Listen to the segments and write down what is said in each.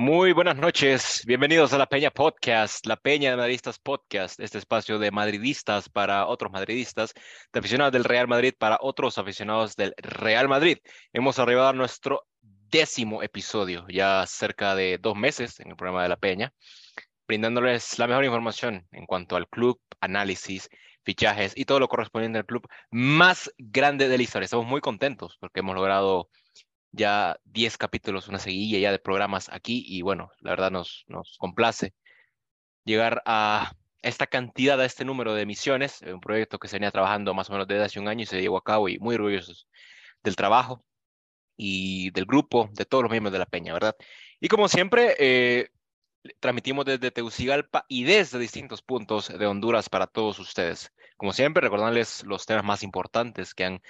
Muy buenas noches, bienvenidos a la Peña Podcast, la Peña de Madridistas Podcast, este espacio de madridistas para otros madridistas, de aficionados del Real Madrid para otros aficionados del Real Madrid. Hemos arribado a nuestro décimo episodio, ya cerca de dos meses en el programa de la Peña, brindándoles la mejor información en cuanto al club, análisis, fichajes y todo lo correspondiente al club más grande de la historia. Estamos muy contentos porque hemos logrado ya 10 capítulos, una seguilla ya de programas aquí y bueno, la verdad nos, nos complace llegar a esta cantidad, a este número de emisiones, un proyecto que se venía trabajando más o menos desde hace un año y se llevó a cabo y muy orgullosos del trabajo y del grupo, de todos los miembros de la Peña, ¿verdad? Y como siempre, eh, transmitimos desde Tegucigalpa y desde distintos puntos de Honduras para todos ustedes. Como siempre, recordarles los temas más importantes que han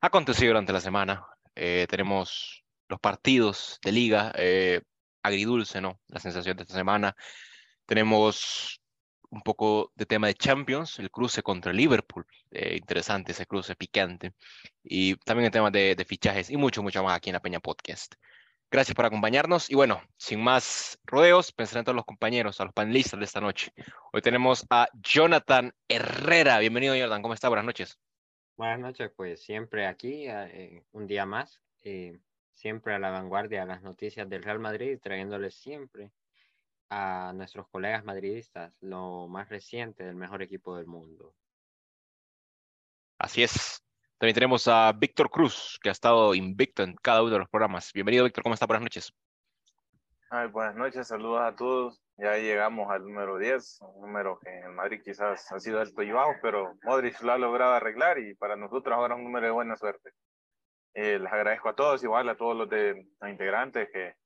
acontecido durante la semana, eh, tenemos los partidos de liga, eh, agridulce, ¿no? La sensación de esta semana. Tenemos un poco de tema de Champions, el cruce contra Liverpool, eh, interesante ese cruce picante, y también el tema de, fichajes y mucho, mucho más aquí en la Peña Podcast. Gracias por acompañarnos y bueno, sin más rodeos, pensaré en todos los compañeros, a los panelistas de esta noche. Hoy tenemos a Jonathan Herrera. Bienvenido, Jonathan. ¿Cómo está? Buenas noches. Buenas noches, pues siempre aquí, eh, un día más, eh, siempre a la vanguardia de las noticias del Real Madrid, trayéndoles siempre a nuestros colegas madridistas lo más reciente del mejor equipo del mundo. Así es. También tenemos a Víctor Cruz, que ha estado invicto en cada uno de los programas. Bienvenido, Víctor. ¿Cómo está? Buenas noches. Ay, buenas noches, saludos a todos. Ya llegamos al número 10, un número que en Madrid quizás ha sido alto y bajo, pero Modric lo ha logrado arreglar y para nosotros ahora es un número de buena suerte. Eh, les agradezco a todos, igual a todos los, de, los integrantes que,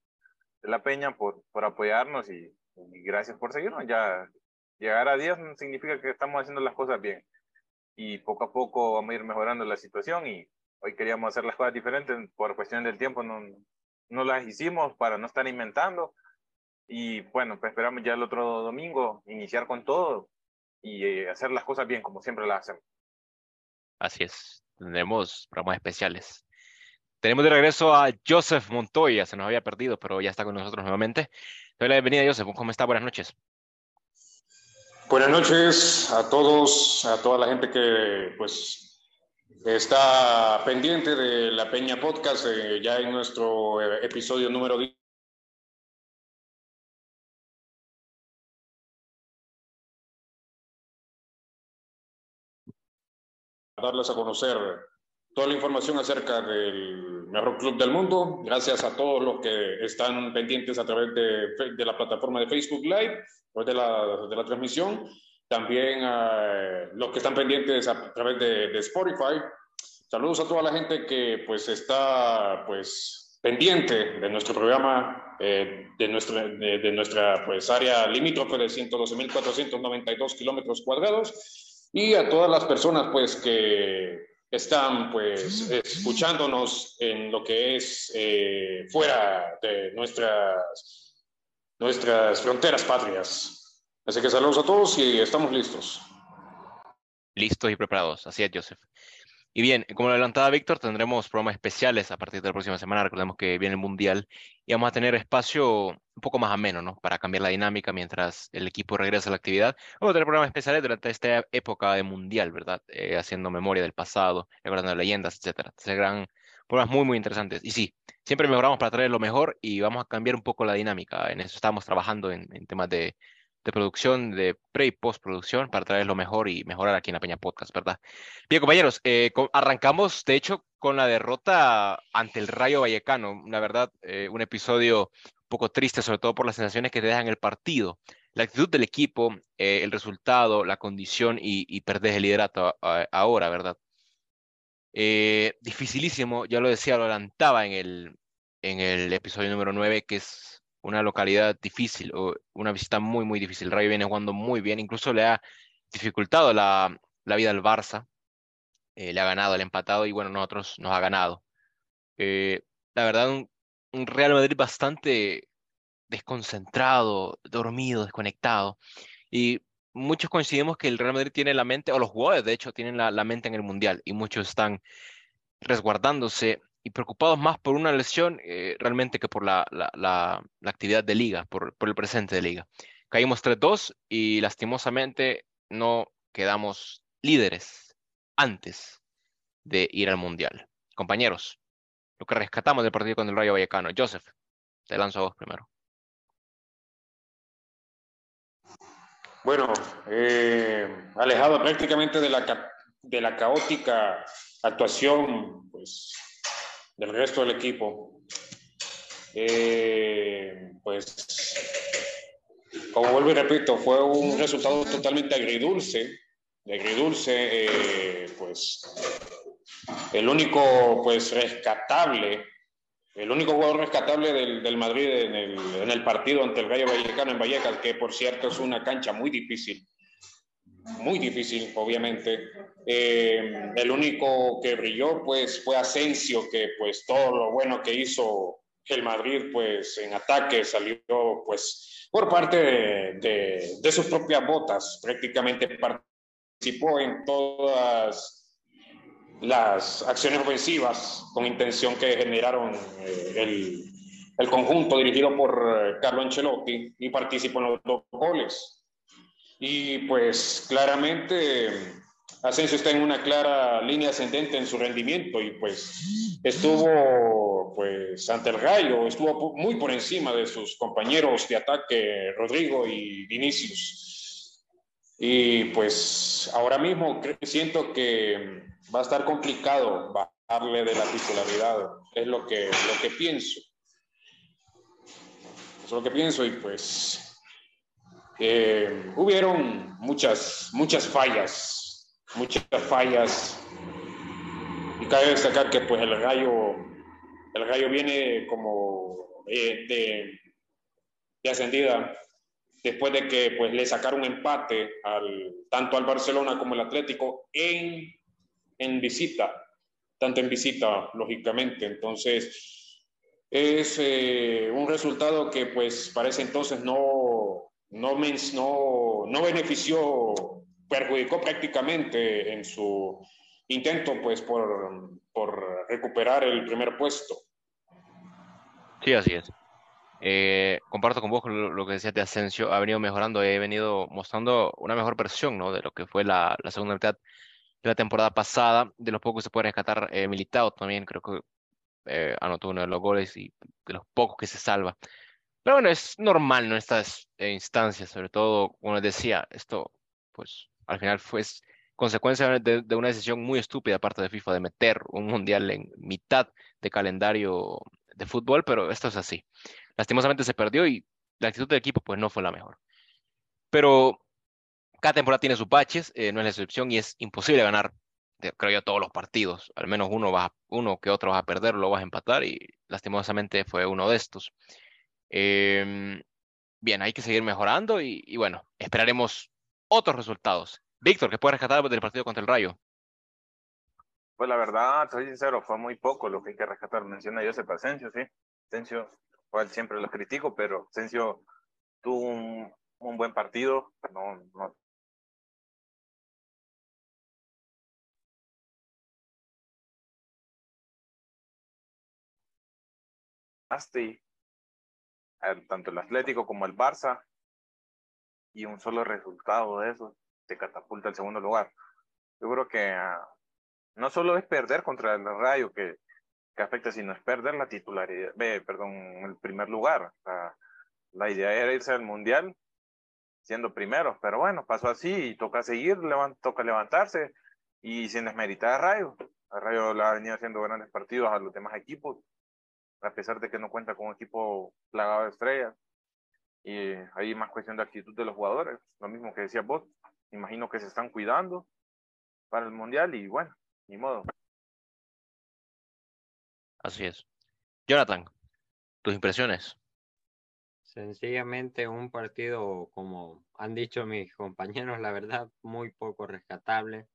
de la Peña por, por apoyarnos y, y, gracias por seguirnos. Ya llegar a 10 significa que estamos haciendo las cosas bien y poco a poco vamos a ir mejorando la situación y hoy queríamos hacer las cosas diferentes por cuestión del tiempo, no, no las hicimos para no estar inventando y bueno, pues esperamos ya el otro domingo iniciar con todo y eh, hacer las cosas bien, como siempre las hacemos. Así es, tendremos programas especiales. Tenemos de regreso a Joseph Montoya, se nos había perdido, pero ya está con nosotros nuevamente. Doy la bienvenida, Joseph. ¿Cómo está? Buenas noches. Buenas noches a todos, a toda la gente que pues está pendiente de la Peña Podcast, eh, ya en nuestro eh, episodio número 10. darles a conocer toda la información acerca del mejor club del mundo. Gracias a todos los que están pendientes a través de, la plataforma de Facebook Live, pues de de la transmisión. También a los que están pendientes a través de, de, Spotify. Saludos a toda la gente que pues está pues pendiente de nuestro programa, eh, de, nuestra, de, de, nuestra pues área limítrofe de 112.492 kilómetros cuadrados y a todas las personas pues que están pues escuchándonos en lo que es eh, fuera de nuestras, nuestras fronteras patrias. Así que saludos a todos y estamos listos. Listos y preparados, así es Joseph. Y bien, como lo adelantaba Víctor, tendremos programas especiales a partir de la próxima semana. Recordemos que viene el Mundial y vamos a tener espacio un poco más ameno, ¿no? Para cambiar la dinámica mientras el equipo regresa a la actividad. Vamos a tener programas especiales durante esta época de Mundial, ¿verdad? Eh, haciendo memoria del pasado, recordando leyendas, etcétera. Serán programas muy, muy interesantes. Y sí, siempre mejoramos para traer lo mejor y vamos a cambiar un poco la dinámica. En eso estamos trabajando en, en temas de de producción, de pre y postproducción, para traer lo mejor y mejorar aquí en la Peña Podcast, ¿verdad? Bien, compañeros, eh, arrancamos, de hecho, con la derrota ante el Rayo Vallecano. La verdad, eh, un episodio un poco triste, sobre todo por las sensaciones que te dejan el partido. La actitud del equipo, eh, el resultado, la condición y, y perder el liderato ahora, ¿verdad? dificilísimo, ya lo decía, lo adelantaba en el, en el episodio número 9, que es una localidad difícil o una visita muy, muy difícil. Rayo viene jugando muy bien, incluso le ha dificultado la, la vida al Barça, eh, le ha ganado, le ha empatado y bueno, nosotros nos ha ganado. Eh, la verdad, un, un, Real Madrid bastante desconcentrado, dormido, desconectado. Y muchos coincidimos que el Real Madrid tiene la mente, o los jugadores de hecho tienen la, la mente en el Mundial y muchos están resguardándose y preocupados más por una lesión eh, realmente que por la, la, la, actividad de liga, por, por, el presente de liga. Caímos 3-2 y lastimosamente no quedamos líderes antes de ir al Mundial. Compañeros, lo que rescatamos del partido con el Rayo Vallecano. Joseph, te lanzo a vos primero. Bueno, eh, alejado prácticamente de la, de la caótica actuación pues, del resto del equipo, eh, pues, como vuelvo y repito, fue un resultado totalmente agridulce, agridulce, eh, pues, el único, pues, rescatable, el único jugador rescatable del, del Madrid en el, en el, partido ante el Rayo Vallecano en Vallecas, que por cierto es una cancha muy difícil, muy difícil, obviamente. Eh, el único que brilló, pues, fue Asensio, que, pues, todo lo bueno que hizo el Madrid, pues, en ataque salió, pues, por parte de, de, de sus propias botas. Prácticamente participó en todas las acciones ofensivas con intención que generaron eh, el, el, conjunto dirigido por eh, Carlo Ancelotti y participó en los dos goles. Y pues claramente Asensio está en una clara línea ascendente en su rendimiento y pues estuvo pues ante el Rayo, estuvo muy por encima de sus compañeros de ataque Rodrigo y Vinicius. Y pues ahora mismo siento que va a estar complicado bajarle de la titularidad, es lo que, lo que pienso. Es lo que pienso y pues eh, hubieron muchas, muchas fallas, muchas fallas. Y cabe destacar que pues el gallo, el gallo viene como eh, de, de, ascendida después de que pues le sacaron empate al, tanto al Barcelona como al Atlético en, en visita, tanto en visita, lógicamente. Entonces, es eh, un resultado que pues parece entonces no, no, no, benefició, perjudicó prácticamente en su intento pues por, por recuperar el primer puesto. Sí, así es. Eh, comparto con vos lo, que decías de Asensio, ha venido mejorando, he venido mostrando una mejor versión ¿no? de lo que fue la, la, segunda mitad de la temporada pasada. De los pocos que se puede rescatar, eh, Militao también creo que eh, anotó uno de los goles y de los pocos que se salva. Pero bueno, es normal en estas eh, instancias, sobre todo, como les decía, esto, pues, al final fue consecuencia de, una decisión muy estúpida parte de FIFA de meter un mundial en mitad de calendario de fútbol, pero esto es así. Lastimosamente se perdió y la actitud del equipo, pues, no fue la mejor. Pero cada temporada tiene sus baches, eh, no es la excepción y es imposible ganar, creo yo, todos los partidos. Al menos uno, va, uno que otro vas a perder, lo vas a empatar y lastimosamente fue uno de estos. Eh, bien, hay que seguir mejorando y, bueno, esperaremos otros resultados. Víctor, ¿qué puede rescatar del partido contra el Rayo? Pues la verdad, soy sincero, fue muy poco lo que hay que rescatar. Menciona Josep Asensio, sí. Asensio, cual siempre lo critico, pero Asensio tuvo un, buen partido. No, no, tanto el Atlético como el Barça, y un solo resultado de eso te catapulta al segundo lugar. Yo creo que uh, no solo es perder contra el Rayo que, que afecta, sino es perder la titularidad, eh, perdón, el primer lugar. La idea era irse al Mundial siendo primero, pero bueno, pasó así y toca seguir, toca levantarse y sin desmeritar a Rayo. A Rayo le ha venido haciendo grandes partidos a los demás equipos a pesar de que no cuenta con un equipo plagado de estrellas. Y hay más cuestión de actitud de los jugadores, lo mismo que decía vos. Imagino que se están cuidando para el Mundial y bueno, ni modo. Así es. Jonathan, tus impresiones. Sencillamente un partido, como han dicho mis compañeros, la verdad, muy poco rescatable.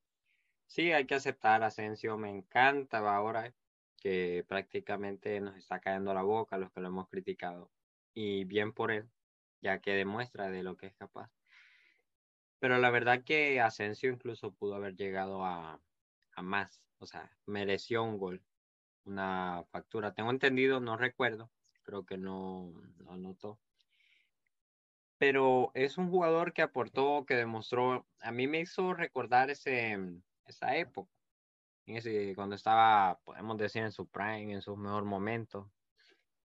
Sí, hay que aceptar, Asensio me encanta ahora que prácticamente nos está cayendo la boca a los que lo hemos criticado. Y bien por él, ya que demuestra de lo que es capaz. Pero la verdad que Asensio incluso pudo haber llegado a, a más, o sea, mereció un gol. una factura. Tengo entendido, no recuerdo, creo que no, no anotó. Pero es un jugador que aportó, que demostró, a mí me hizo recordar ese, esa época, ese, cuando estaba, podemos decir, en su prime, en su mejor momento.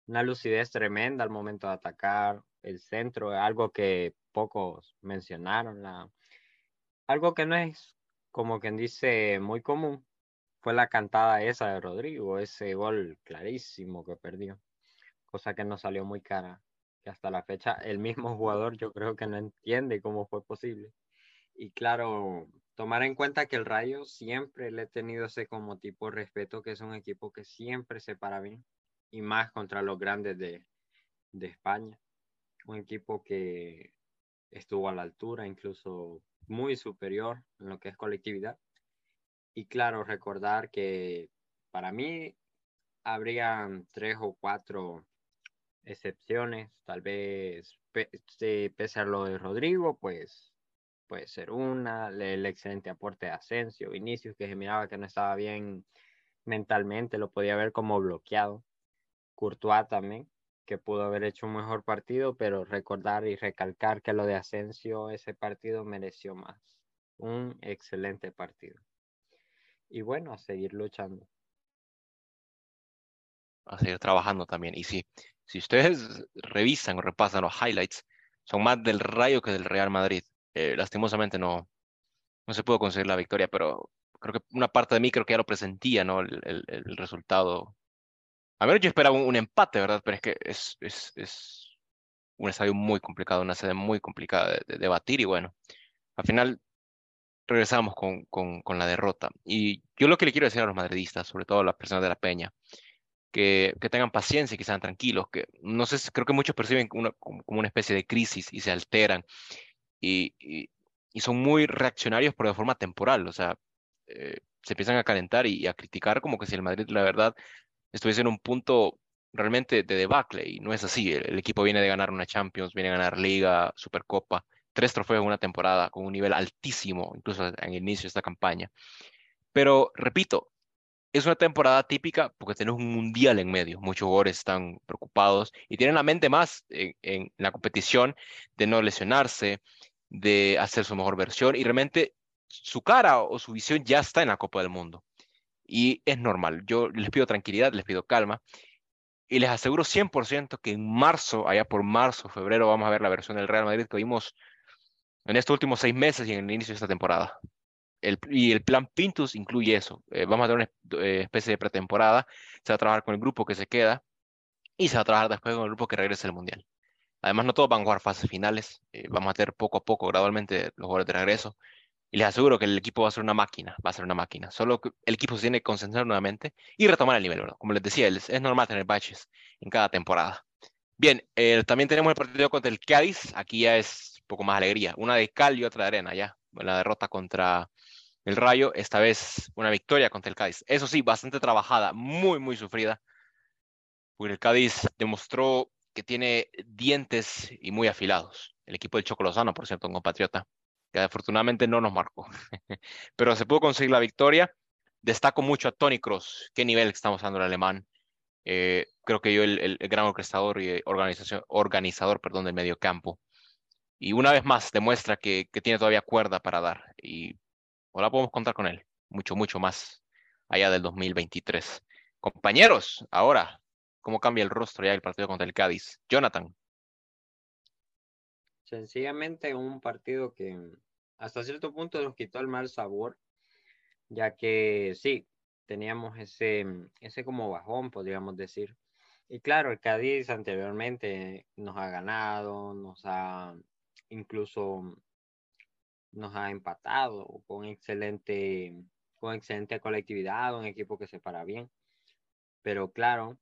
Una lucidez tremenda al momento de atacar el centro, algo que pocos mencionaron, la, algo que no es como quien dice muy común, fue la cantada esa de Rodrigo, ese gol clarísimo que perdió, cosa que no salió muy cara, que hasta la fecha el mismo jugador yo creo que no entiende cómo fue posible. Y claro, tomar en cuenta que el Rayo siempre le he tenido ese como tipo de respeto, que es un equipo que siempre se para bien, y más contra los grandes de, de España. Un equipo que estuvo a la altura, incluso muy superior en lo que es colectividad. Y claro, recordar que para mí habrían tres o cuatro excepciones, tal vez pese a lo de Rodrigo, pues puede ser una, el excelente aporte de Asensio, Vinicius, que se miraba que no estaba bien mentalmente, lo podía ver como bloqueado. Courtois también, que pudo haber hecho un mejor partido, pero recordar y recalcar que lo de Asensio, ese partido mereció más. Un excelente partido. Y bueno, a seguir luchando. A seguir trabajando también. Y sí, si ustedes revisan o repasan los highlights, son más del Rayo que del Real Madrid. Eh, lastimosamente no, no se pudo conseguir la victoria, pero creo que una parte de mí creo que ya lo presentía, ¿no? El, el, resultado a menos yo esperaba un, empate, ¿verdad? Pero es que es, es, es, un estadio muy complicado, una sede muy complicada de, debatir y bueno, al final regresamos con, con, con, la derrota. Y yo lo que le quiero decir a los madridistas, sobre todo a las personas de la Peña, que, que tengan paciencia y que sean tranquilos, que no sé, creo que muchos perciben como, una especie de crisis y se alteran y, y, son muy reaccionarios pero de forma temporal, o sea, eh, se empiezan a calentar y, y, a criticar como que si el Madrid, la verdad, estuviese en un punto realmente de debacle y no es así. El, equipo viene de ganar una Champions, viene a ganar Liga, Supercopa, tres trofeos en una temporada con un nivel altísimo, incluso en el inicio de esta campaña. Pero repito, es una temporada típica porque tenemos un mundial en medio. Muchos jugadores están preocupados y tienen la mente más en, en la competición de no lesionarse, de hacer su mejor versión y realmente su cara o su visión ya está en la Copa del Mundo y es normal. Yo les pido tranquilidad, les pido calma y les aseguro 100% que en marzo, allá por marzo, febrero, vamos a ver la versión del Real Madrid que vimos en estos últimos seis meses y en el inicio de esta temporada. Y el plan Pintus incluye eso. Eh, vamos a tener una eh, especie de pretemporada. Se va a trabajar con el grupo que se queda y se va a trabajar después con el grupo que regrese al Mundial. Además, no todos van a jugar fases finales. Eh, vamos a tener poco a poco, gradualmente, los jugadores de regreso. Y les aseguro que el equipo va a ser una máquina, va a ser una máquina. Solo el equipo se tiene que concentrar nuevamente y retomar el nivel. Como les decía, es, normal tener baches en cada temporada. Bien, eh, también tenemos el partido contra el Cádiz. Aquí ya es un poco más alegría. Una de cal y otra de arena, ya. La derrota contra el Rayo, esta vez una victoria contra el Cádiz. Eso sí, bastante trabajada, muy, muy sufrida. Porque el Cádiz demostró que tiene dientes y muy afilados. El equipo del Chocolosano, por cierto, un compatriota que afortunadamente no nos marcó. Pero se pudo conseguir la victoria. Destaco mucho a Tony Cross, qué nivel estamos dando el alemán. Eh, creo que yo el, gran orquestador y organización, organizador perdón, del medio campo. Y una vez más demuestra que, que tiene todavía cuerda para dar. Y ahora podemos contar con él, mucho, mucho más allá del 2023. Compañeros, ahora, ¿cómo cambia el rostro ya el partido contra el Cádiz? Jonathan. Sencillamente un partido que hasta cierto punto nos quitó el mal sabor, ya que sí, teníamos ese, ese como bajón, podríamos decir. Y claro, el Cádiz anteriormente nos ha ganado, nos ha incluso nos ha empatado con excelente, con excelente colectividad, un equipo que se para bien. Pero claro,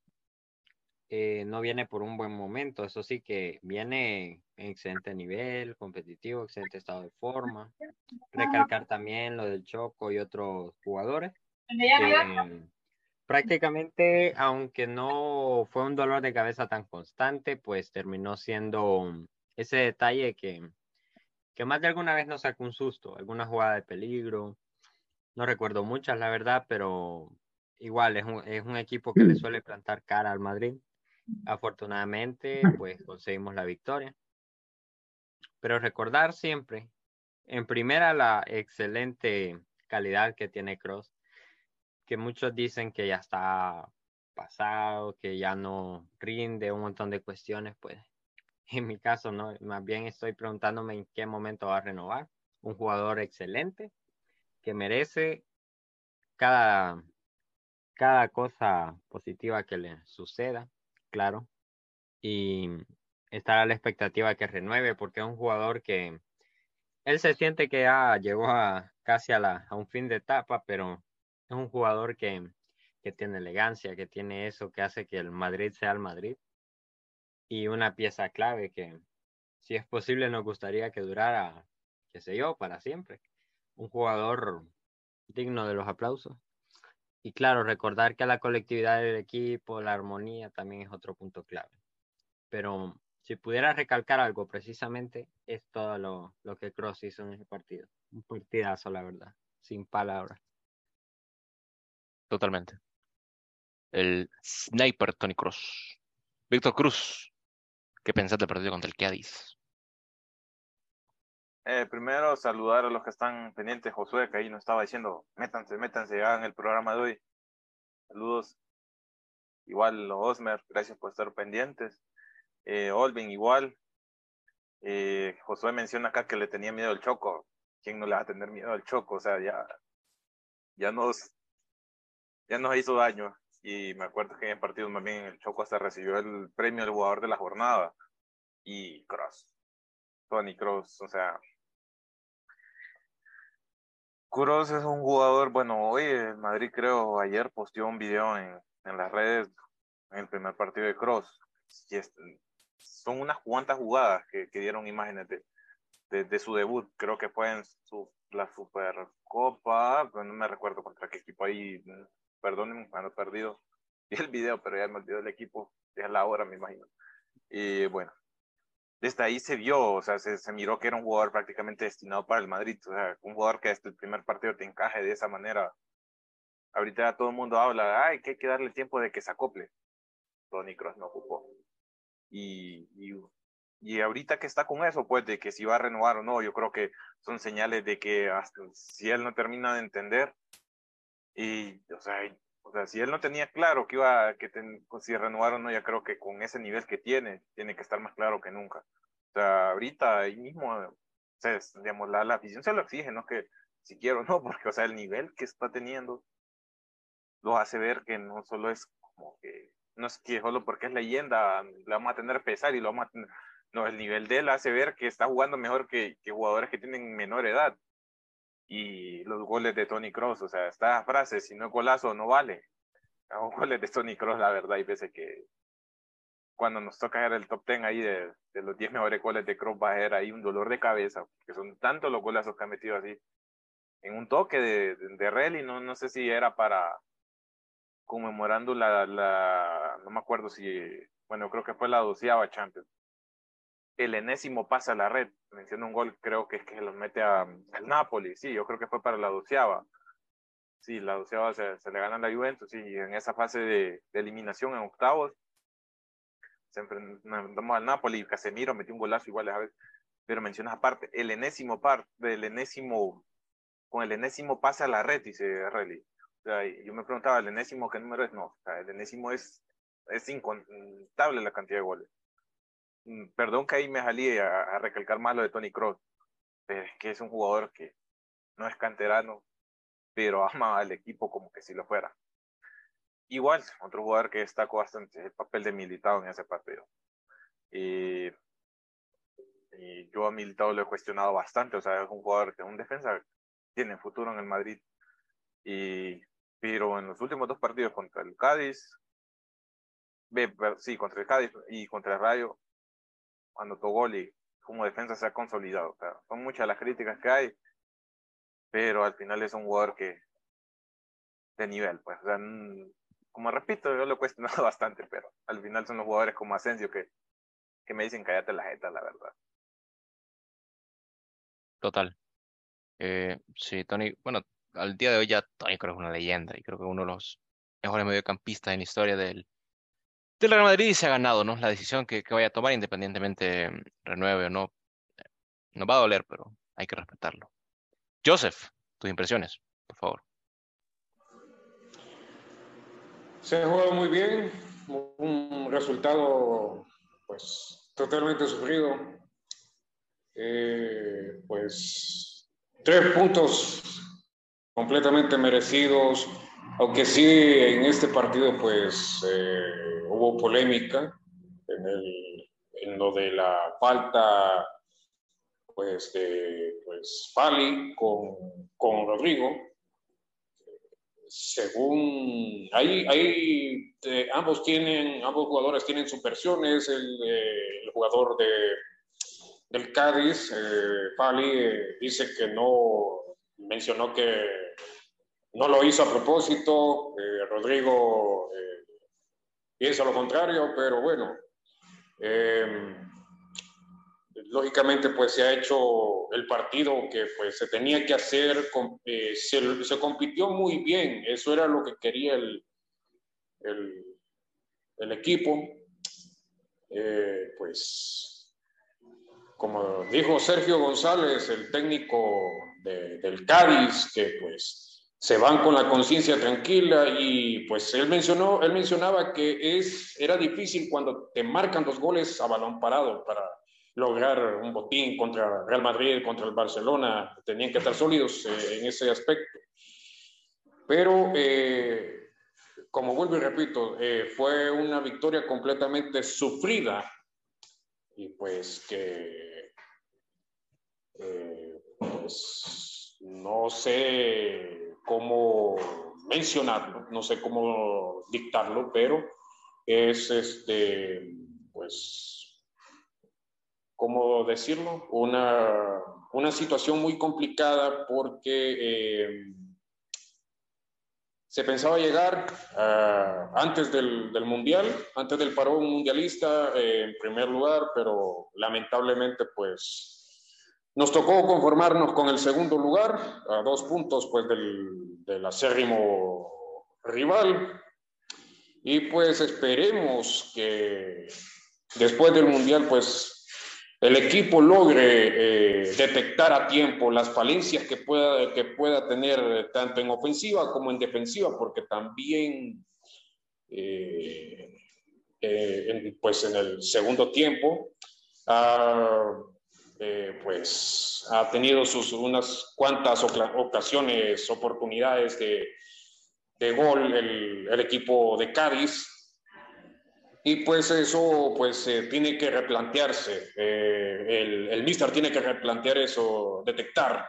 eh, no viene por un buen momento, eso sí que viene en excelente nivel, competitivo, excelente estado de forma. Recalcar también lo del Choco y otros jugadores. prácticamente, aunque no fue un dolor de cabeza tan constante, pues terminó siendo ese detalle que, que más de alguna vez nos sacó un susto, alguna jugada de peligro. No recuerdo muchas, la verdad, pero igual es un, es un equipo que le suele plantar cara al Madrid. Afortunadamente, pues conseguimos la victoria. Pero recordar siempre, en primera, la excelente calidad que tiene Cross, que muchos dicen que ya está pasado, que ya no rinde, un montón de cuestiones, pues en mi caso no, más bien estoy preguntándome en qué momento va a renovar. Un jugador excelente que merece cada, cada cosa positiva que le suceda, claro, y estar la expectativa que renueve, porque es un jugador que él se siente que ya llegó a casi a, la, a un fin de etapa, pero es un jugador que, que tiene elegancia, que tiene eso que hace que el Madrid sea el Madrid. Y una pieza clave que, si es posible, nos gustaría que durara, qué sé yo, para siempre. Un jugador digno de los aplausos. Y claro, recordar que la colectividad del equipo, la armonía también es otro punto clave. Pero si pudiera recalcar algo precisamente, es todo lo, lo que Cross hizo en ese partido. Un partidazo, la verdad, sin palabras. Totalmente. El sniper Tony Cross. Víctor Cruz, ¿qué pensaste del partido contra el Cádiz? Eh, primero, saludar a los que están pendientes. Josué, que ahí nos estaba diciendo, métanse, métanse, hagan el programa de hoy. Saludos. Igual, Osmer, gracias por estar pendientes. Eh, Olvin, igual. Eh, Josué menciona acá que le tenía miedo al Choco. ¿Quién no le va a tener miedo al Choco? O sea, ya, ya nos, ya nos hizo daño. Y me acuerdo que en el partido bien el Choco hasta recibió el premio del jugador de la jornada. Y Cross. Tony Cross, o sea. Cross es un jugador, bueno, hoy en Madrid creo, ayer posteó un video en, en las redes en el primer partido de Cross. Y es, son unas cuantas jugadas que, que dieron imágenes de, de, su debut. Creo que fue en su, la Supercopa, no me recuerdo contra qué equipo ahí perdonen, me han perdido. El video, pero ya me olvidó el equipo, ya la hora, me imagino. Y bueno, desde ahí se vio, o sea, se, se, miró que era un jugador prácticamente destinado para el Madrid, o sea, un jugador que desde el primer partido te encaje de esa manera. Ahorita todo el mundo habla, ay, que hay que darle tiempo de que se acople. Tony Cross no ocupó. Y, y, y, ahorita que está con eso, pues, de que si va a renovar o no, yo creo que son señales de que hasta si él no termina de entender, y, o sea, o sea, si él no tenía claro que iba, que ten, pues, si renovar o no, ya creo que con ese nivel que tiene, tiene que estar más claro que nunca. O sea, ahorita ahí mismo, o sea, digamos, la, la afición se lo exige, no que si quiero no, porque, o sea, el nivel que está teniendo lo hace ver que no solo es como que, no es que solo porque es leyenda, le vamos a tener pesar y lo vamos a tener, no, el nivel de él hace ver que está jugando mejor que, que jugadores que tienen menor edad y los goles de Tony Cross, o sea, esta frase, si no es golazo, no vale. Los goles de Tony Cross, la verdad, y veces que cuando nos toca ver el top 10 ahí de, los 10 mejores goles de Cross, va a ser ahí un dolor de cabeza, porque son tantos los golazos que ha metido así. En un toque de, de, de rally, no, no sé si era para conmemorando la, la, no me acuerdo si, bueno, creo que fue la doceava Champions el enésimo pasa a la red. Menciona un gol, creo que es que los mete a, al Napoli. Sí, yo creo que fue para la doceava. Sí, la doceava se, se le gana a la Juventus. Y en esa fase de, eliminación en octavos, se enfrentamos al Napoli. Casemiro metió un golazo igual a ver. Pero mencionas aparte, el enésimo par, del enésimo, con el enésimo pasa a la red, dice Relly. O sea, yo me preguntaba, ¿el enésimo qué número es? No, o sea, el enésimo es, es incontable la cantidad de goles perdón que ahí me salí a, a recalcar más lo de Tony pero es que es un jugador que no es canterano, pero ama al equipo como que si lo fuera. Igual, otro jugador que destacó bastante el papel de Militado en ese partido. Y, y yo a Militado lo he cuestionado bastante, o sea, es un jugador que un defensa, tiene futuro en el Madrid. Y, pero en los últimos dos partidos contra el Cádiz, sí, contra el Cádiz y contra el Rayo, cuando Togoli como defensa se ha consolidado. Son muchas las críticas que hay, pero al final es un jugador que de nivel, pues, o sea, como repito, yo lo he cuestionado bastante, pero al final son los jugadores como Asensio que, que me dicen cállate la jeta, la verdad. Total. Eh, sí, Tony, bueno, al día de hoy ya Tony creo que es una leyenda y creo que uno de los mejores mediocampistas en la historia del, del Real Madrid se ha ganado, ¿no? La decisión que, que vaya a tomar, independientemente mm, renueve o no, nos va a doler, pero hay que respetarlo. Joseph, tus impresiones, por favor. Se ha jugado muy bien, un resultado pues totalmente sufrido. Eh, pues tres puntos completamente merecidos, aunque sí en este partido pues eh, hubo polémica en, el, en lo de la falta pues de pues, Fali con, con Rodrigo. Según ahí, ahí eh, ambos tienen, ambos jugadores tienen sus versiones. El, eh, el jugador de, del Cádiz, Fali, dice que no mencionó que no lo hizo a propósito. Rodrigo piensa lo contrario, pero bueno lógicamente pues se ha hecho el partido que pues se tenía que hacer, eh, se, compitió muy bien, eso era lo que quería el, el, equipo. Eh, pues como dijo Sergio González, el técnico de, del Cádiz, que pues se van con la conciencia tranquila y pues él mencionó, él mencionaba que es, era difícil cuando te marcan dos goles a balón parado para lograr un botín contra Real Madrid, contra el Barcelona, tenían que estar sólidos eh, en ese aspecto. Pero, eh, como vuelvo y repito, eh, fue una victoria completamente sufrida y pues que, pues, no sé cómo mencionarlo, no sé cómo dictarlo, pero es este, pues ¿cómo decirlo? Una, una situación muy complicada porque eh, se pensaba llegar uh, antes del, del, Mundial, antes del parón mundialista eh, en primer lugar, pero lamentablemente pues nos tocó conformarnos con el segundo lugar, a dos puntos pues del, acérrimo rival. Y pues esperemos que después del Mundial pues el equipo logre eh, detectar a tiempo las falencias que pueda, que pueda tener tanto en ofensiva como en defensiva, porque también, eh, eh, en, pues en el segundo tiempo, pues ha tenido sus unas cuantas ocasiones, oportunidades de, gol el, equipo de Cádiz, y pues eso pues eh, tiene que replantearse. Eh, el, el míster tiene que replantear eso, detectar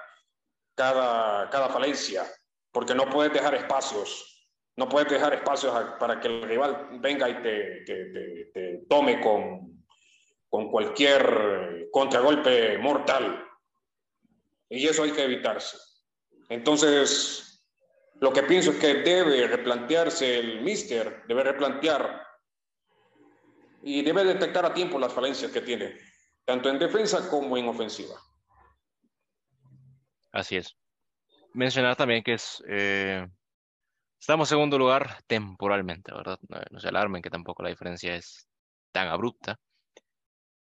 cada, cada falencia, porque no puedes dejar espacios. No puedes dejar espacios para que el rival venga y te, te, tome con, con cualquier contragolpe mortal. Y eso hay que evitarse. Entonces, lo que pienso es que debe replantearse el míster, debe replantear y debe detectar a tiempo las falencias que tiene, tanto en defensa como en ofensiva. Así es. Mencionar también que es, eh, estamos en segundo lugar temporalmente, ¿verdad? No, se alarmen que tampoco la diferencia es tan abrupta.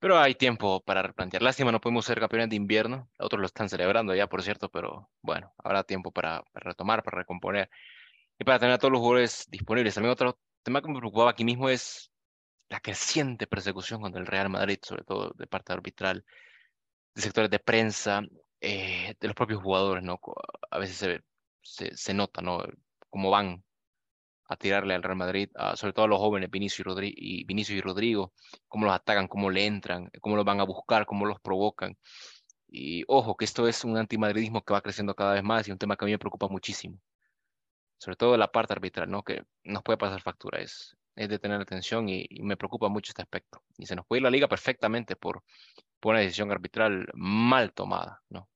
Pero hay tiempo para replantear. Lástima, no podemos ser campeones de invierno. Otros lo están celebrando ya, por cierto, pero bueno, habrá tiempo para, retomar, para recomponer y para tener a todos los jugadores disponibles. También otro tema que me preocupaba aquí mismo es la creciente persecución contra el Real Madrid, sobre todo de parte arbitral, de sectores de prensa, eh, de los propios jugadores, ¿no? A veces se, se, se nota, ¿no? Cómo van a tirarle al Real Madrid, sobre todo a los jóvenes Vinicius y, Rodrigo, cómo los atacan, cómo le entran, cómo los van a buscar, cómo los provocan. Y ojo, que esto es un antimadridismo que va creciendo cada vez más y un tema que a mí me preocupa muchísimo. Sobre todo la parte arbitral, ¿no? Que nos puede pasar factura. Es, es de tener atención y, y, me preocupa mucho este aspecto. Y se nos puede ir la liga perfectamente por, por una decisión arbitral mal tomada, ¿no?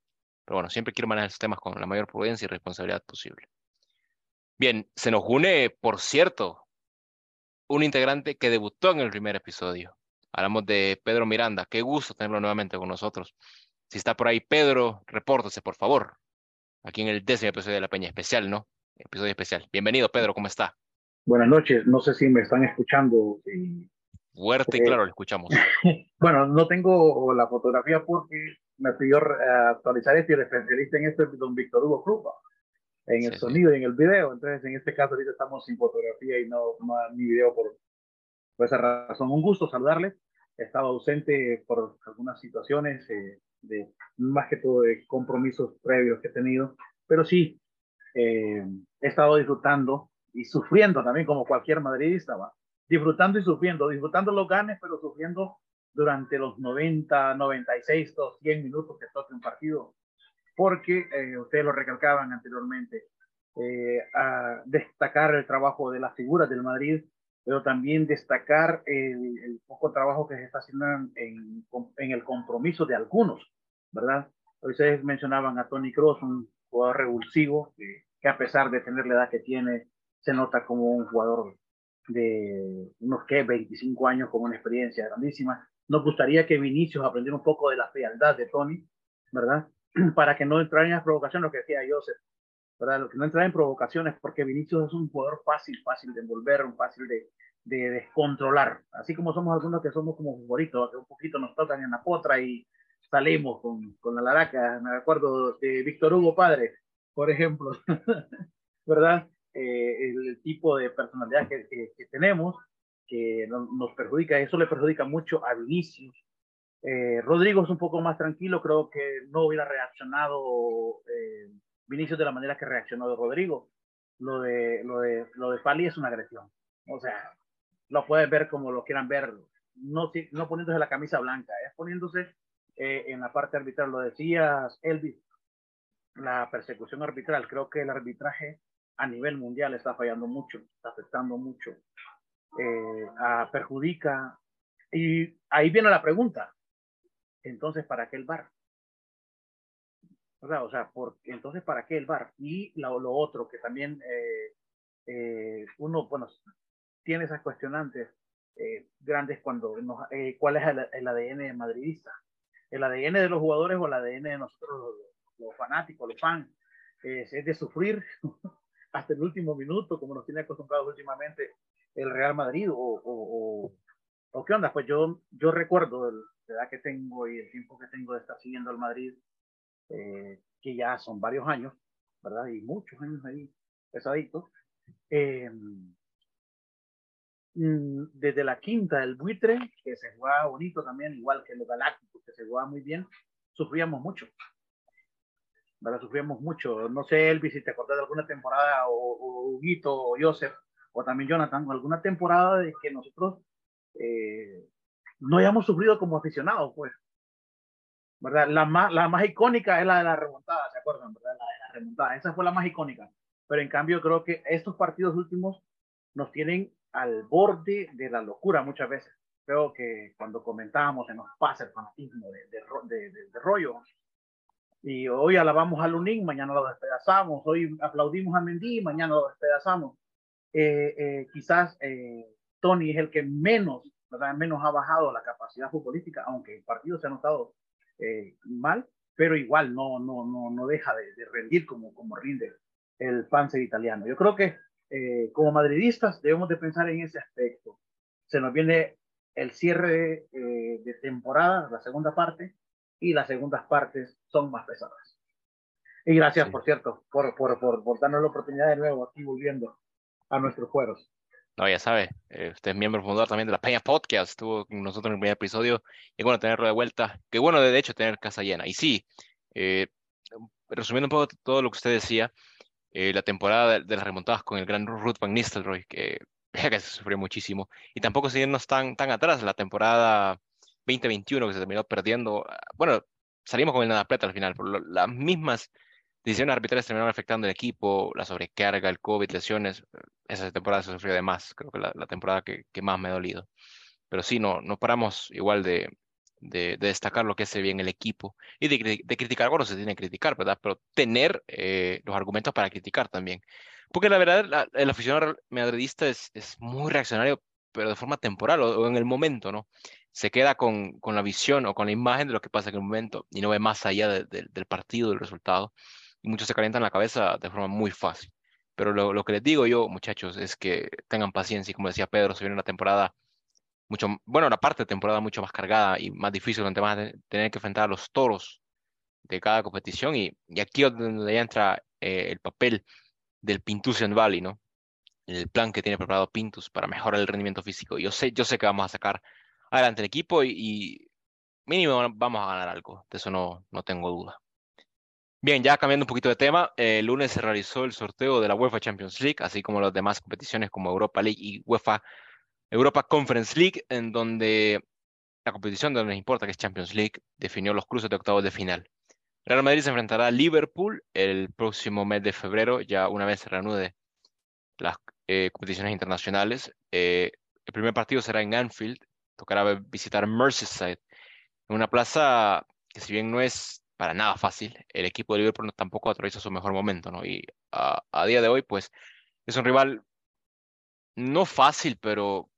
Pero bueno, siempre quiero manejar estos temas con la mayor prudencia y responsabilidad posible. Bien, se nos une, por cierto, un integrante que debutó en el primer episodio. Hablamos de Pedro Miranda. Qué gusto tenerlo nuevamente con nosotros. Si está por ahí, Pedro, repórtese, por favor. Aquí en el décimo episodio de La Peña Especial, ¿no? Episodio especial. Bienvenido, Pedro, ¿cómo está? Buenas noches, no sé si me están escuchando. Fuerte y eh, claro, lo escuchamos. bueno, no tengo la fotografía porque me pidió eh, actualizar esto y el especialista en esto es don Víctor Hugo Cruz, en el sonido y en el video. Entonces, en este caso, ahorita estamos sin fotografía y no, no ni video por, por esa razón. Un gusto saludarles. Estaba ausente por algunas situaciones, eh, de, más que todo de compromisos previos que he tenido, pero sí, he estado disfrutando y sufriendo también como cualquier madridista, ¿va? disfrutando y sufriendo, disfrutando los ganes, pero sufriendo durante los 90, 96, 100 minutos que toque un partido, porque eh, ustedes lo recalcaban anteriormente, eh, a destacar el trabajo de las figuras del Madrid, pero también destacar el, poco trabajo que se está haciendo en, en, el compromiso de algunos, ¿verdad? Ustedes mencionaban a Tony Kroos, un jugador revulsivo, que a pesar de tener la edad que tiene, se nota como un jugador de unos que 25 años con una experiencia grandísima. Nos gustaría que Vinicius aprendiera un poco de la frialdad de Tony, ¿verdad? Para que no entrara en las provocaciones, lo que decía Joseph, ¿verdad? Lo que no entrara en provocaciones, porque Vinicius es un jugador fácil, fácil de envolver, fácil de, de descontrolar. Así como somos algunos que somos como favoritos, que un poquito nos tocan en la potra y salimos con, con la laraca. Me acuerdo de Víctor Hugo Padre, por ejemplo, ¿verdad? Eh, el, tipo de personalidad que, tenemos, que nos perjudica, eso le perjudica mucho a Vinicius. Eh, Rodrigo es un poco más tranquilo, creo que no hubiera reaccionado eh, Vinicius de la manera que reaccionó Rodrigo. Lo de, lo de, lo de Fali es una agresión. O sea, lo puedes ver como lo quieran ver, no, no poniéndose la camisa blanca, es poniéndose en la parte arbitral. Lo decías, Elvis, la persecución arbitral. Creo que el arbitraje a nivel mundial está fallando mucho, está afectando mucho, eh, perjudica. Y ahí viene la pregunta. Entonces, ¿para qué el bar? O sea, entonces, ¿para qué el bar? Y lo, lo otro que también eh, eh, uno, bueno, tiene esas cuestionantes grandes cuando, ¿cuál es el, ADN madridista? ¿El ADN de los jugadores o el ADN de nosotros, los, fanáticos, los fans? es de sufrir hasta el último minuto, como nos tiene acostumbrados últimamente el Real Madrid, o, qué onda, pues yo, yo recuerdo la edad que tengo y el tiempo que tengo de estar siguiendo al Madrid, eh, que ya son varios años, ¿verdad? Y muchos años ahí pesaditos. Eh, mm, desde la quinta del buitre, que se jugaba bonito también, igual que los galácticos, que se jugaba muy bien, sufríamos mucho. ¿verdad? Sufrimos mucho. No sé, Elvis, si te acordás de alguna temporada, o, o Huguito, o Joseph, o también Jonathan, alguna temporada de que nosotros eh, no hayamos sufrido como aficionados, pues. ¿Verdad? La más, la más icónica es la de la remontada, ¿se acuerdan? ¿verdad? La de la remontada, esa fue la más icónica. Pero en cambio creo que estos partidos últimos nos tienen al borde de la locura muchas veces. Creo que cuando comentábamos se nos pasa el fanatismo de, de, de, de rollo, y hoy alabamos a Lunín, mañana lo despedazamos. Hoy aplaudimos a Mendy, mañana lo despedazamos. Eh, eh, quizás eh, Tony es el que menos, ¿verdad? menos ha bajado la capacidad futbolística, aunque el partido se ha notado mal, pero igual no, no, no, no deja de, de rendir como, como rinde el panzer italiano. Yo creo que como madridistas debemos de pensar en ese aspecto. Se nos viene el cierre de, de temporada, la segunda parte, y las segundas partes son más pesadas. Y gracias, por cierto, por, por, por, darnos la oportunidad de nuevo aquí volviendo a nuestros juegos. No, ya sabe, eh, usted es miembro fundador también de la Peña Podcast, estuvo con nosotros en el primer episodio, y bueno tenerlo de vuelta, qué bueno de hecho tener casa llena. Y sí, eh, resumiendo un poco todo lo que usted decía, eh, la temporada de, las remontadas con el gran Ruth Van Nistelrooy, que, que se sufrió muchísimo, y tampoco seguirnos tan, tan atrás, la temporada 2021 que se terminó perdiendo. Ah, bueno, salimos con el nada plata al final, por las mismas decisiones arbitrales terminaron afectando el equipo, la sobrecarga, el COVID, lesiones. Esa temporada se sufrió de más, creo que la, la temporada que, que, más me ha dolido. Pero sí, no, no paramos igual de, de, destacar lo que hace bien el equipo y de, de, criticar, bueno, se tiene que criticar, ¿verdad? Pero tener eh, los argumentos para criticar también. Porque la verdad, el aficionado madridista es, es muy reaccionario, pero de forma temporal o, o en el momento, ¿no? se queda con, con, la visión o con la imagen de lo que pasa en el momento y no ve más allá del partido, del resultado. Y muchos se calientan la cabeza de forma muy fácil. Pero lo, lo que les digo yo, muchachos, es que tengan paciencia y como decía Pedro, se viene una temporada mucho, bueno, la parte de temporada mucho más cargada y más difícil, donde van a tener que enfrentar a los toros de cada competición y, y aquí es donde ya entra eh, el papel del Pintusian Valley, ¿no? El plan que tiene preparado Pintus para mejorar el rendimiento físico. Yo sé, yo sé que vamos a sacar adelante el equipo y, y mínimo vamos a ganar algo, de eso no, no tengo duda. Bien, ya cambiando un poquito de tema, el lunes se realizó el sorteo de la UEFA Champions League, así como las demás competiciones como Europa League y UEFA Europa Conference League, en donde la competición de donde nos importa, que es Champions League, definió los cruces de octavos de final. Real Madrid se enfrentará a Liverpool el próximo mes de febrero, ya una vez se reanude las eh, competiciones internacionales. Eh, el primer partido será en Anfield, tocará visitar Merseyside, en una plaza que si bien no es para nada fácil, el equipo de Liverpool tampoco atraviesa su mejor momento, ¿no? Y a, día de hoy, pues, es un rival no fácil, pero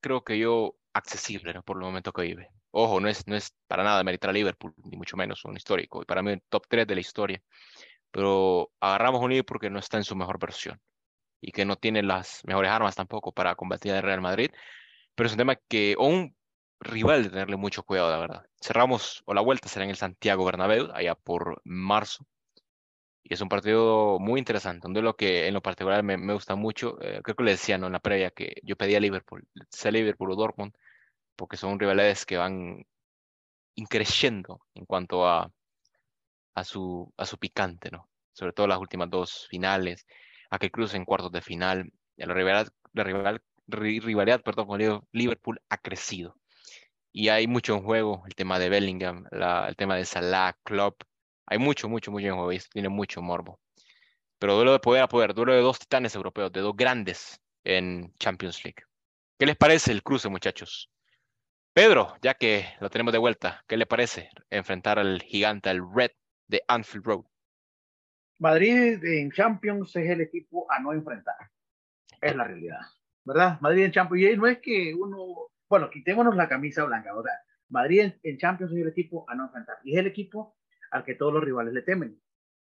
creo que yo accesible, ¿no? Por el momento que vive. Ojo, no es, no es para nada meritar a Liverpool, ni mucho menos un histórico. Y para mí, un top 3 de la historia. Pero agarramos un Liverpool que no está en su mejor versión y que no tiene las mejores armas tampoco para combatir al Real Madrid. Pero es un tema que, o un rival de tenerle mucho cuidado, la verdad. Cerramos, o la vuelta será en el Santiago Bernabéu, allá por marzo. Y es un partido muy interesante, un duelo que en lo particular me, gusta mucho. Eh, creo que le decía ¿no? en la previa que yo pedía a Liverpool, sea Liverpool o Dortmund, porque son rivales que van increciendo en cuanto a, a, su, a su picante, ¿no? Sobre todo las últimas dos finales, a que crucen cuartos de final. La rivalidad, la rival, rivalidad perdón, con Liverpool ha crecido. Y hay mucho en juego, el tema de Bellingham, el tema de Salah, Klopp. Hay mucho, mucho, mucho en juego y tiene mucho morbo. Pero duelo de poder a poder, duelo de dos titanes europeos, de dos grandes en Champions League. ¿Qué les parece el cruce, muchachos? Pedro, ya que lo tenemos de vuelta, ¿qué le parece enfrentar al gigante, al Red de Anfield Road? Madrid en Champions es el equipo a no enfrentar. Es la realidad, ¿verdad? Madrid en Champions. Y no es que uno, bueno, quitémonos la camisa blanca, Madrid en, Champions es el equipo a no enfrentar. Y es el equipo al que todos los rivales le temen.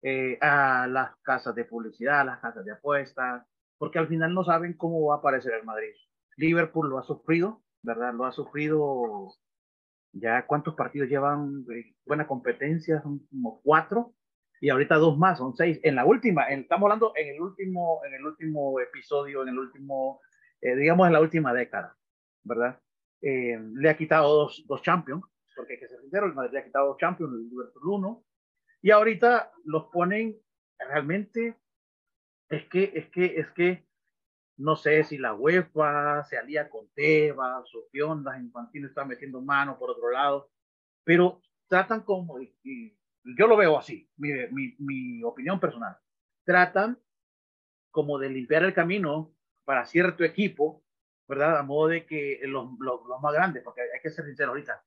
Eh, a las casas de publicidad, a las casas de apuestas, porque al final no saben cómo va a aparecer el Madrid. Liverpool lo ha sufrido, ¿verdad? Lo ha sufrido ya cuántos partidos llevan buena competencia, son como cuatro, y ahorita dos más, son seis. En la última, estamos hablando en el último, en el último episodio, en el último, eh, digamos en la última década, ¿verdad? Eh, le ha quitado dos, dos champions, porque hay que ser sincero, el Madrid le ha quitado dos champions, el Liverpool uno, y ahorita los ponen realmente, es que, es que, es que no sé si la UEFA se alía con Tebas o qué onda, Infantino está metiendo mano por otro lado, pero tratan como, yo lo veo así, mi, mi, opinión personal, tratan como de limpiar el camino para cierto equipo, ¿verdad? A modo de que los, los, más grandes, porque hay que ser sincero ahorita,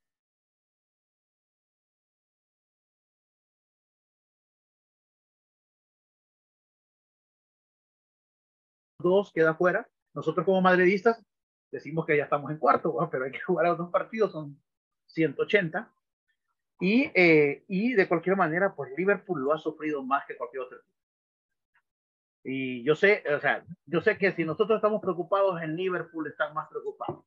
dos queda fuera. Nosotros como madridistas decimos que ya estamos en cuarto, pero hay que jugar a dos partidos, son 180. Y, eh, y de cualquier manera, pues Liverpool lo ha sufrido más que cualquier otro equipo. Y yo sé, o sea, yo sé que si nosotros estamos preocupados en Liverpool, están más preocupados.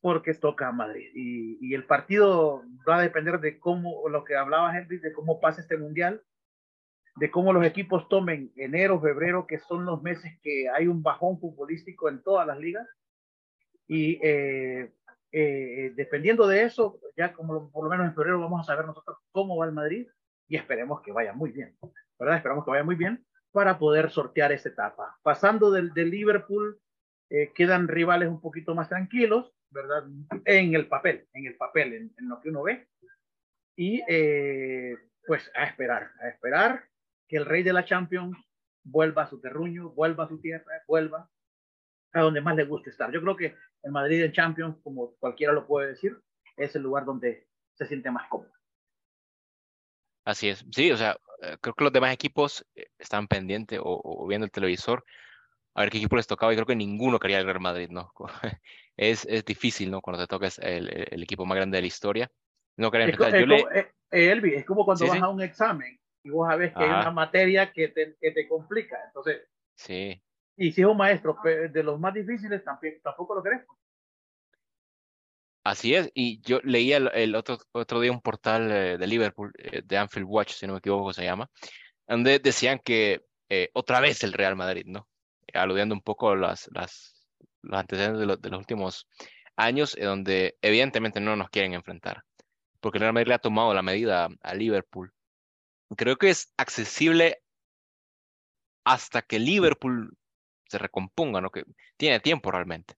Porque toca a Madrid. Y, y el partido va a depender de cómo, lo que hablaba Henry, de cómo pasa este mundial de cómo los equipos tomen enero, febrero, que son los meses que hay un bajón futbolístico en todas las ligas. Y eh, eh, dependiendo de eso, ya como por lo menos en febrero vamos a saber nosotros cómo va el Madrid y esperemos que vaya muy bien, ¿verdad? Esperamos que vaya muy bien para poder sortear esta etapa. Pasando del, Liverpool, eh, quedan rivales un poquito más tranquilos, ¿verdad? En el papel, en el papel, en, lo que uno ve. Y pues a esperar, a esperar que el rey de la Champions vuelva a su terruño, vuelva a su tierra, vuelva a donde más le guste estar. Yo creo que el Madrid en Champions, como cualquiera lo puede decir, es el lugar donde se siente más cómodo. Así es, sí, o sea, eh, creo que los demás equipos eh, están pendientes o, viendo el televisor a ver qué equipo les tocaba y creo que ninguno quería el Real Madrid, ¿no? Es, es difícil, ¿no? Cuando te toca el, el, equipo más grande de la historia. No es, es, como, eh, Elvi, es como cuando vas a un examen y vos sabés que hay una materia que te, que te complica. Entonces, sí. Y si es un maestro de los más difíciles, tampoco lo querés. Así es, y yo leía el, otro, otro día un portal eh, de Liverpool, eh, de Anfield Watch, si no me equivoco se llama, donde decían que eh, otra vez el Real Madrid, ¿no? Aludiendo un poco las, las, los antecedentes de, de los últimos años, donde evidentemente no nos quieren enfrentar, porque el Real Madrid le ha tomado la medida a Liverpool. Creo que es accesible hasta que Liverpool se recomponga, ¿no? Que tiene tiempo realmente.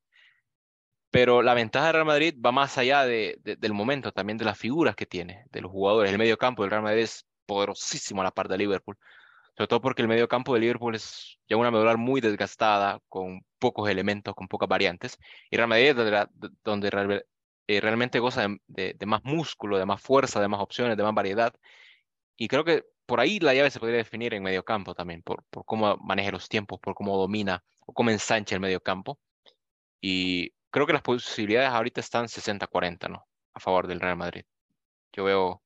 Pero la ventaja del Real Madrid va más allá de, del momento, también de las figuras que tiene, de los jugadores. El medio campo del Real Madrid es poderosísimo a la par de Liverpool. Sobre todo porque el medio campo de Liverpool es ya una medular muy desgastada, con pocos elementos, con pocas variantes. Y Real Madrid es donde, donde eh, realmente goza de, de, más músculo, de más fuerza, de más opciones, de más variedad. Y creo que por ahí la llave se podría definir en medio campo también, por, por cómo maneja los tiempos, por cómo domina o cómo ensancha el medio campo. Y creo que las posibilidades ahorita están 60-40, ¿no? A favor del Real Madrid. Yo veo,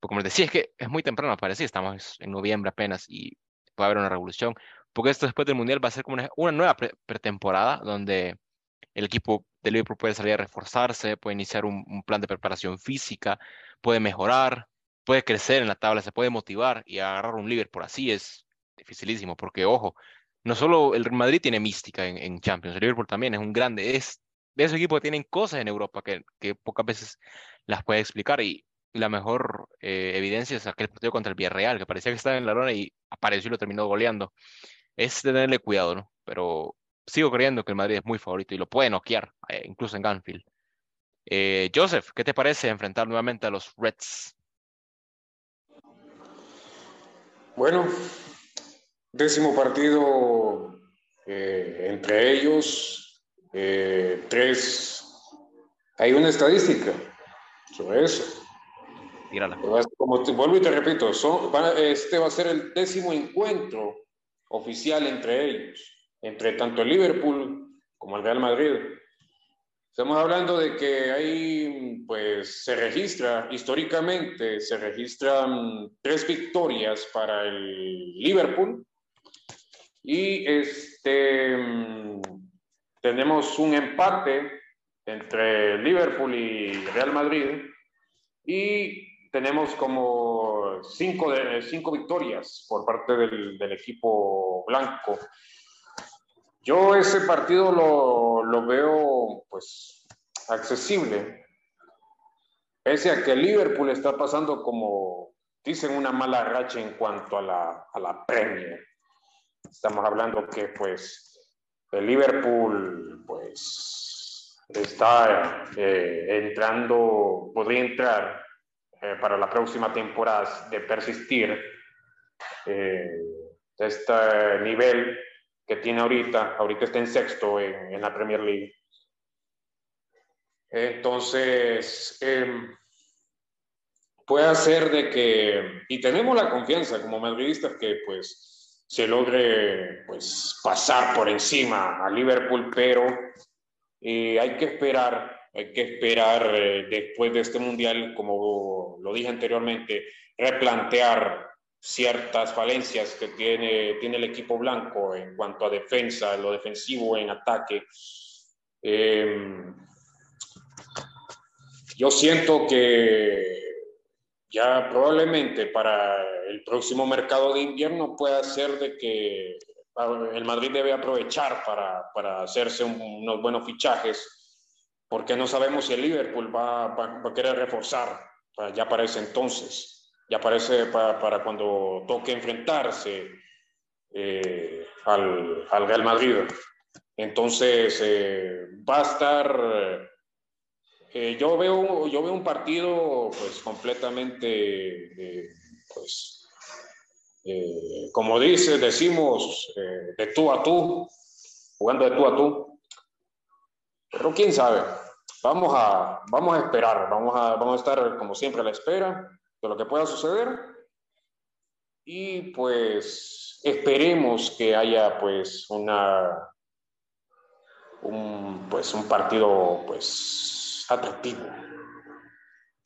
pues como les decía, es que es muy temprano, parece, estamos en noviembre apenas y puede haber una revolución, porque esto después del Mundial va a ser como una, nueva pretemporada donde el equipo de Liverpool puede salir a reforzarse, puede iniciar un, un, plan de preparación física, puede mejorar, puede crecer en la tabla, se puede motivar y agarrar un Liverpool así es dificilísimo, porque ojo, no solo el Madrid tiene mística en, en Champions, el Liverpool también es un grande, es de que tienen cosas en Europa que, pocas veces las puede explicar y la mejor eh, evidencia es aquel partido contra el Villarreal, que parecía que estaba en la lona y apareció y lo terminó goleando. Es tenerle cuidado, ¿no? Pero sigo creyendo que el Madrid es muy favorito y lo puede noquear, eh, incluso en Ganfield. Eh, Joseph, ¿qué te parece enfrentar nuevamente a los Reds? Bueno, décimo partido entre ellos, eh, tres, hay una estadística sobre eso. Como te vuelvo y te repito, son, este va a ser el décimo encuentro oficial entre ellos, entre tanto el Liverpool como el Real Madrid. Estamos hablando de que hay, pues, se registra, históricamente, se registran tres victorias para el Liverpool y este, tenemos un empate entre Liverpool y Real Madrid y tenemos como cinco, de, cinco victorias por parte del, del, equipo blanco. Yo ese partido lo, lo veo pues accesible, pese a que Liverpool está pasando como dicen una mala racha en cuanto a la, a la Premier. Estamos hablando que pues el Liverpool, pues, está eh, entrando, podría entrar eh, para la próxima temporada de persistir eh, este nivel que tiene ahorita. Ahorita está en sexto en, en la Premier League. Entonces, em, puede ser de que, y tenemos la confianza como madridistas que pues se logre pues, pasar por encima a Liverpool, pero eh, hay que esperar, hay que esperar eh, después de este mundial, como lo dije anteriormente, replantear ciertas falencias que tiene, tiene el equipo blanco en cuanto a defensa, lo defensivo en ataque. Em, yo siento que ya probablemente para el próximo mercado de invierno pueda ser de que el Madrid debe aprovechar para, para hacerse unos buenos fichajes, porque no sabemos si el Liverpool va, va, a querer reforzar ya para ese entonces, ya parece para, para cuando toque enfrentarse eh, al, al, Real Madrid. Entonces eh, va a estar eh, yo, veo, yo veo un partido pues completamente, eh, pues, eh, como dice, decimos, de tú a tú, jugando de tú a tú. Pero quién sabe, vamos a, vamos a esperar, vamos a, vamos a estar como siempre a la espera de lo que pueda suceder y pues esperemos que haya pues una un, pues un partido pues atractivo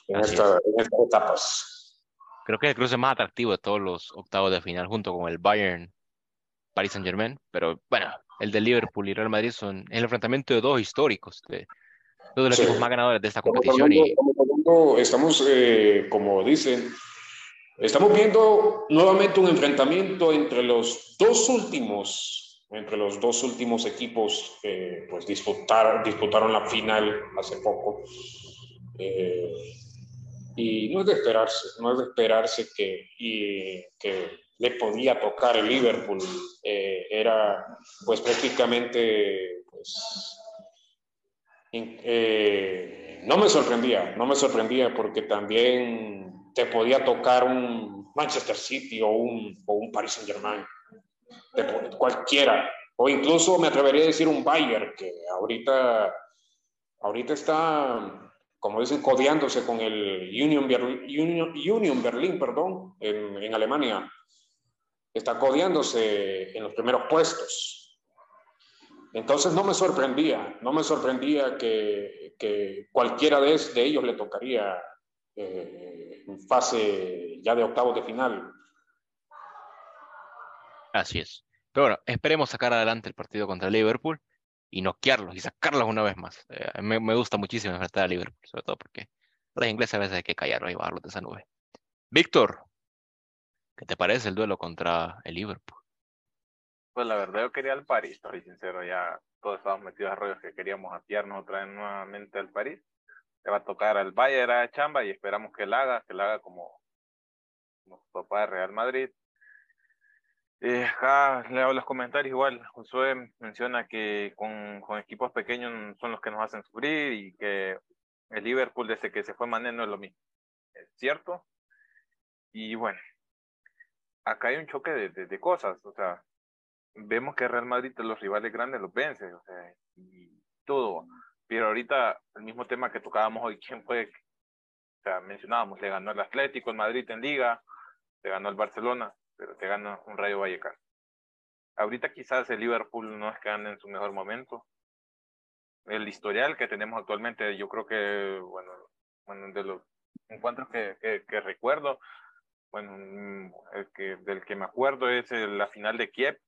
en, estas etapas. Creo que el cruce más atractivo de todos los octavos de final, junto con el Bayern Paris Saint Germain. Pero bueno, el de Liverpool y Real Madrid son el enfrentamiento de dos históricos, de dos de los equipos más ganadores de esta competición. y... Estamos, eh, como dicen, estamos viendo nuevamente un enfrentamiento entre los dos últimos, entre los dos últimos equipos que pues disputaron, disputaron la final hace poco. Eh, y no es de esperarse, no es de esperarse que, y, que le podía tocar el Liverpool. Eh, era pues prácticamente, pues, eh, no me sorprendía, no me sorprendía porque también te podía tocar un Manchester City o un, o un Paris Saint Germain, cualquiera, o incluso me atrevería a decir un Bayern que ahorita, ahorita está como dicen, codeándose con el Union, Union, Union Berlin, perdón, en, Alemania. Está codeándose en los primeros puestos. Entonces no me sorprendía, no me sorprendía que, que cualquiera de, de, ellos le tocaría eh, fase ya de octavos de final. Así es. Pero bueno, esperemos sacar adelante el partido contra Liverpool y noquearlos y sacarlos una vez más. Eh, me, me, gusta muchísimo enfrentar a Liverpool, sobre todo porque los ingleses a veces hay que callarlos y bajarlos de esa nube. Víctor, ¿qué te parece el duelo contra el Liverpool? Pues la verdad yo quería al París, estoy sincero, ya todos estábamos metidos a rollos que queríamos apiarnos otra vez nuevamente al París. Le va a tocar al Bayern a Chamba y esperamos que él haga, que él haga como, como su papá de Real Madrid, eh, acá leo los comentarios igual. Josué menciona que con, equipos pequeños son los que nos hacen sufrir y que el Liverpool desde que se fue Mané no es lo mismo. Es cierto. Y bueno, acá hay un choque de, de, de cosas. O sea, vemos que Real Madrid los rivales grandes los vence. O sea, y todo. Pero ahorita el mismo tema que tocábamos hoy, ¿quién fue? O sea, mencionábamos, le ganó el Atlético, el Madrid en Liga, le ganó el Barcelona pero te gana un Rayo Vallecano. Ahorita quizás el Liverpool no es que ande en su mejor momento. El historial que tenemos actualmente, yo creo que, bueno, bueno de los encuentros que, que, que recuerdo, bueno, el que, del que me acuerdo es la final de Kiev,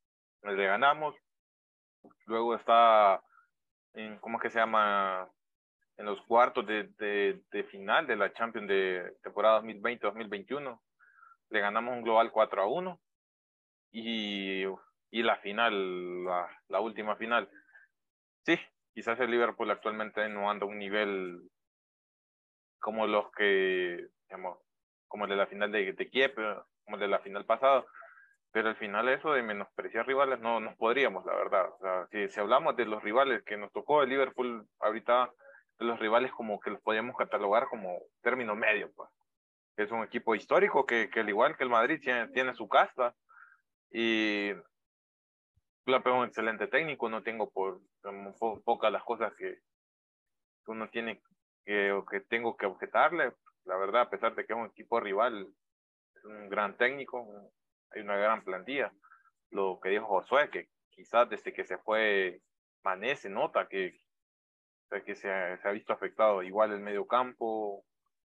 le ganamos. Luego está, en, ¿cómo es que se llama? En los cuartos de, de, de final de la Champions de temporada 2020-2021 le ganamos un global 4 a 1 y, y la final, la, última final. Sí, quizás el Liverpool actualmente no anda a un nivel como los que, digamos, como el de la final de, de Kiev, como el de la final pasada, pero al final eso de menospreciar rivales no nos podríamos, la verdad. O sea, si, si hablamos de los rivales que nos tocó el Liverpool ahorita, los rivales como que los podríamos catalogar como término medio, pues es un equipo histórico que, al igual que el Madrid tiene, su casta y Klopp es un excelente técnico, no tengo por, por pocas las cosas que, uno tiene que, que tengo que objetarle, la verdad, a pesar de que es un equipo rival, es un gran técnico, hay una gran plantilla. Lo que dijo Josué, que quizás desde que se fue Mané se nota que, que se, se ha visto afectado igual el medio campo,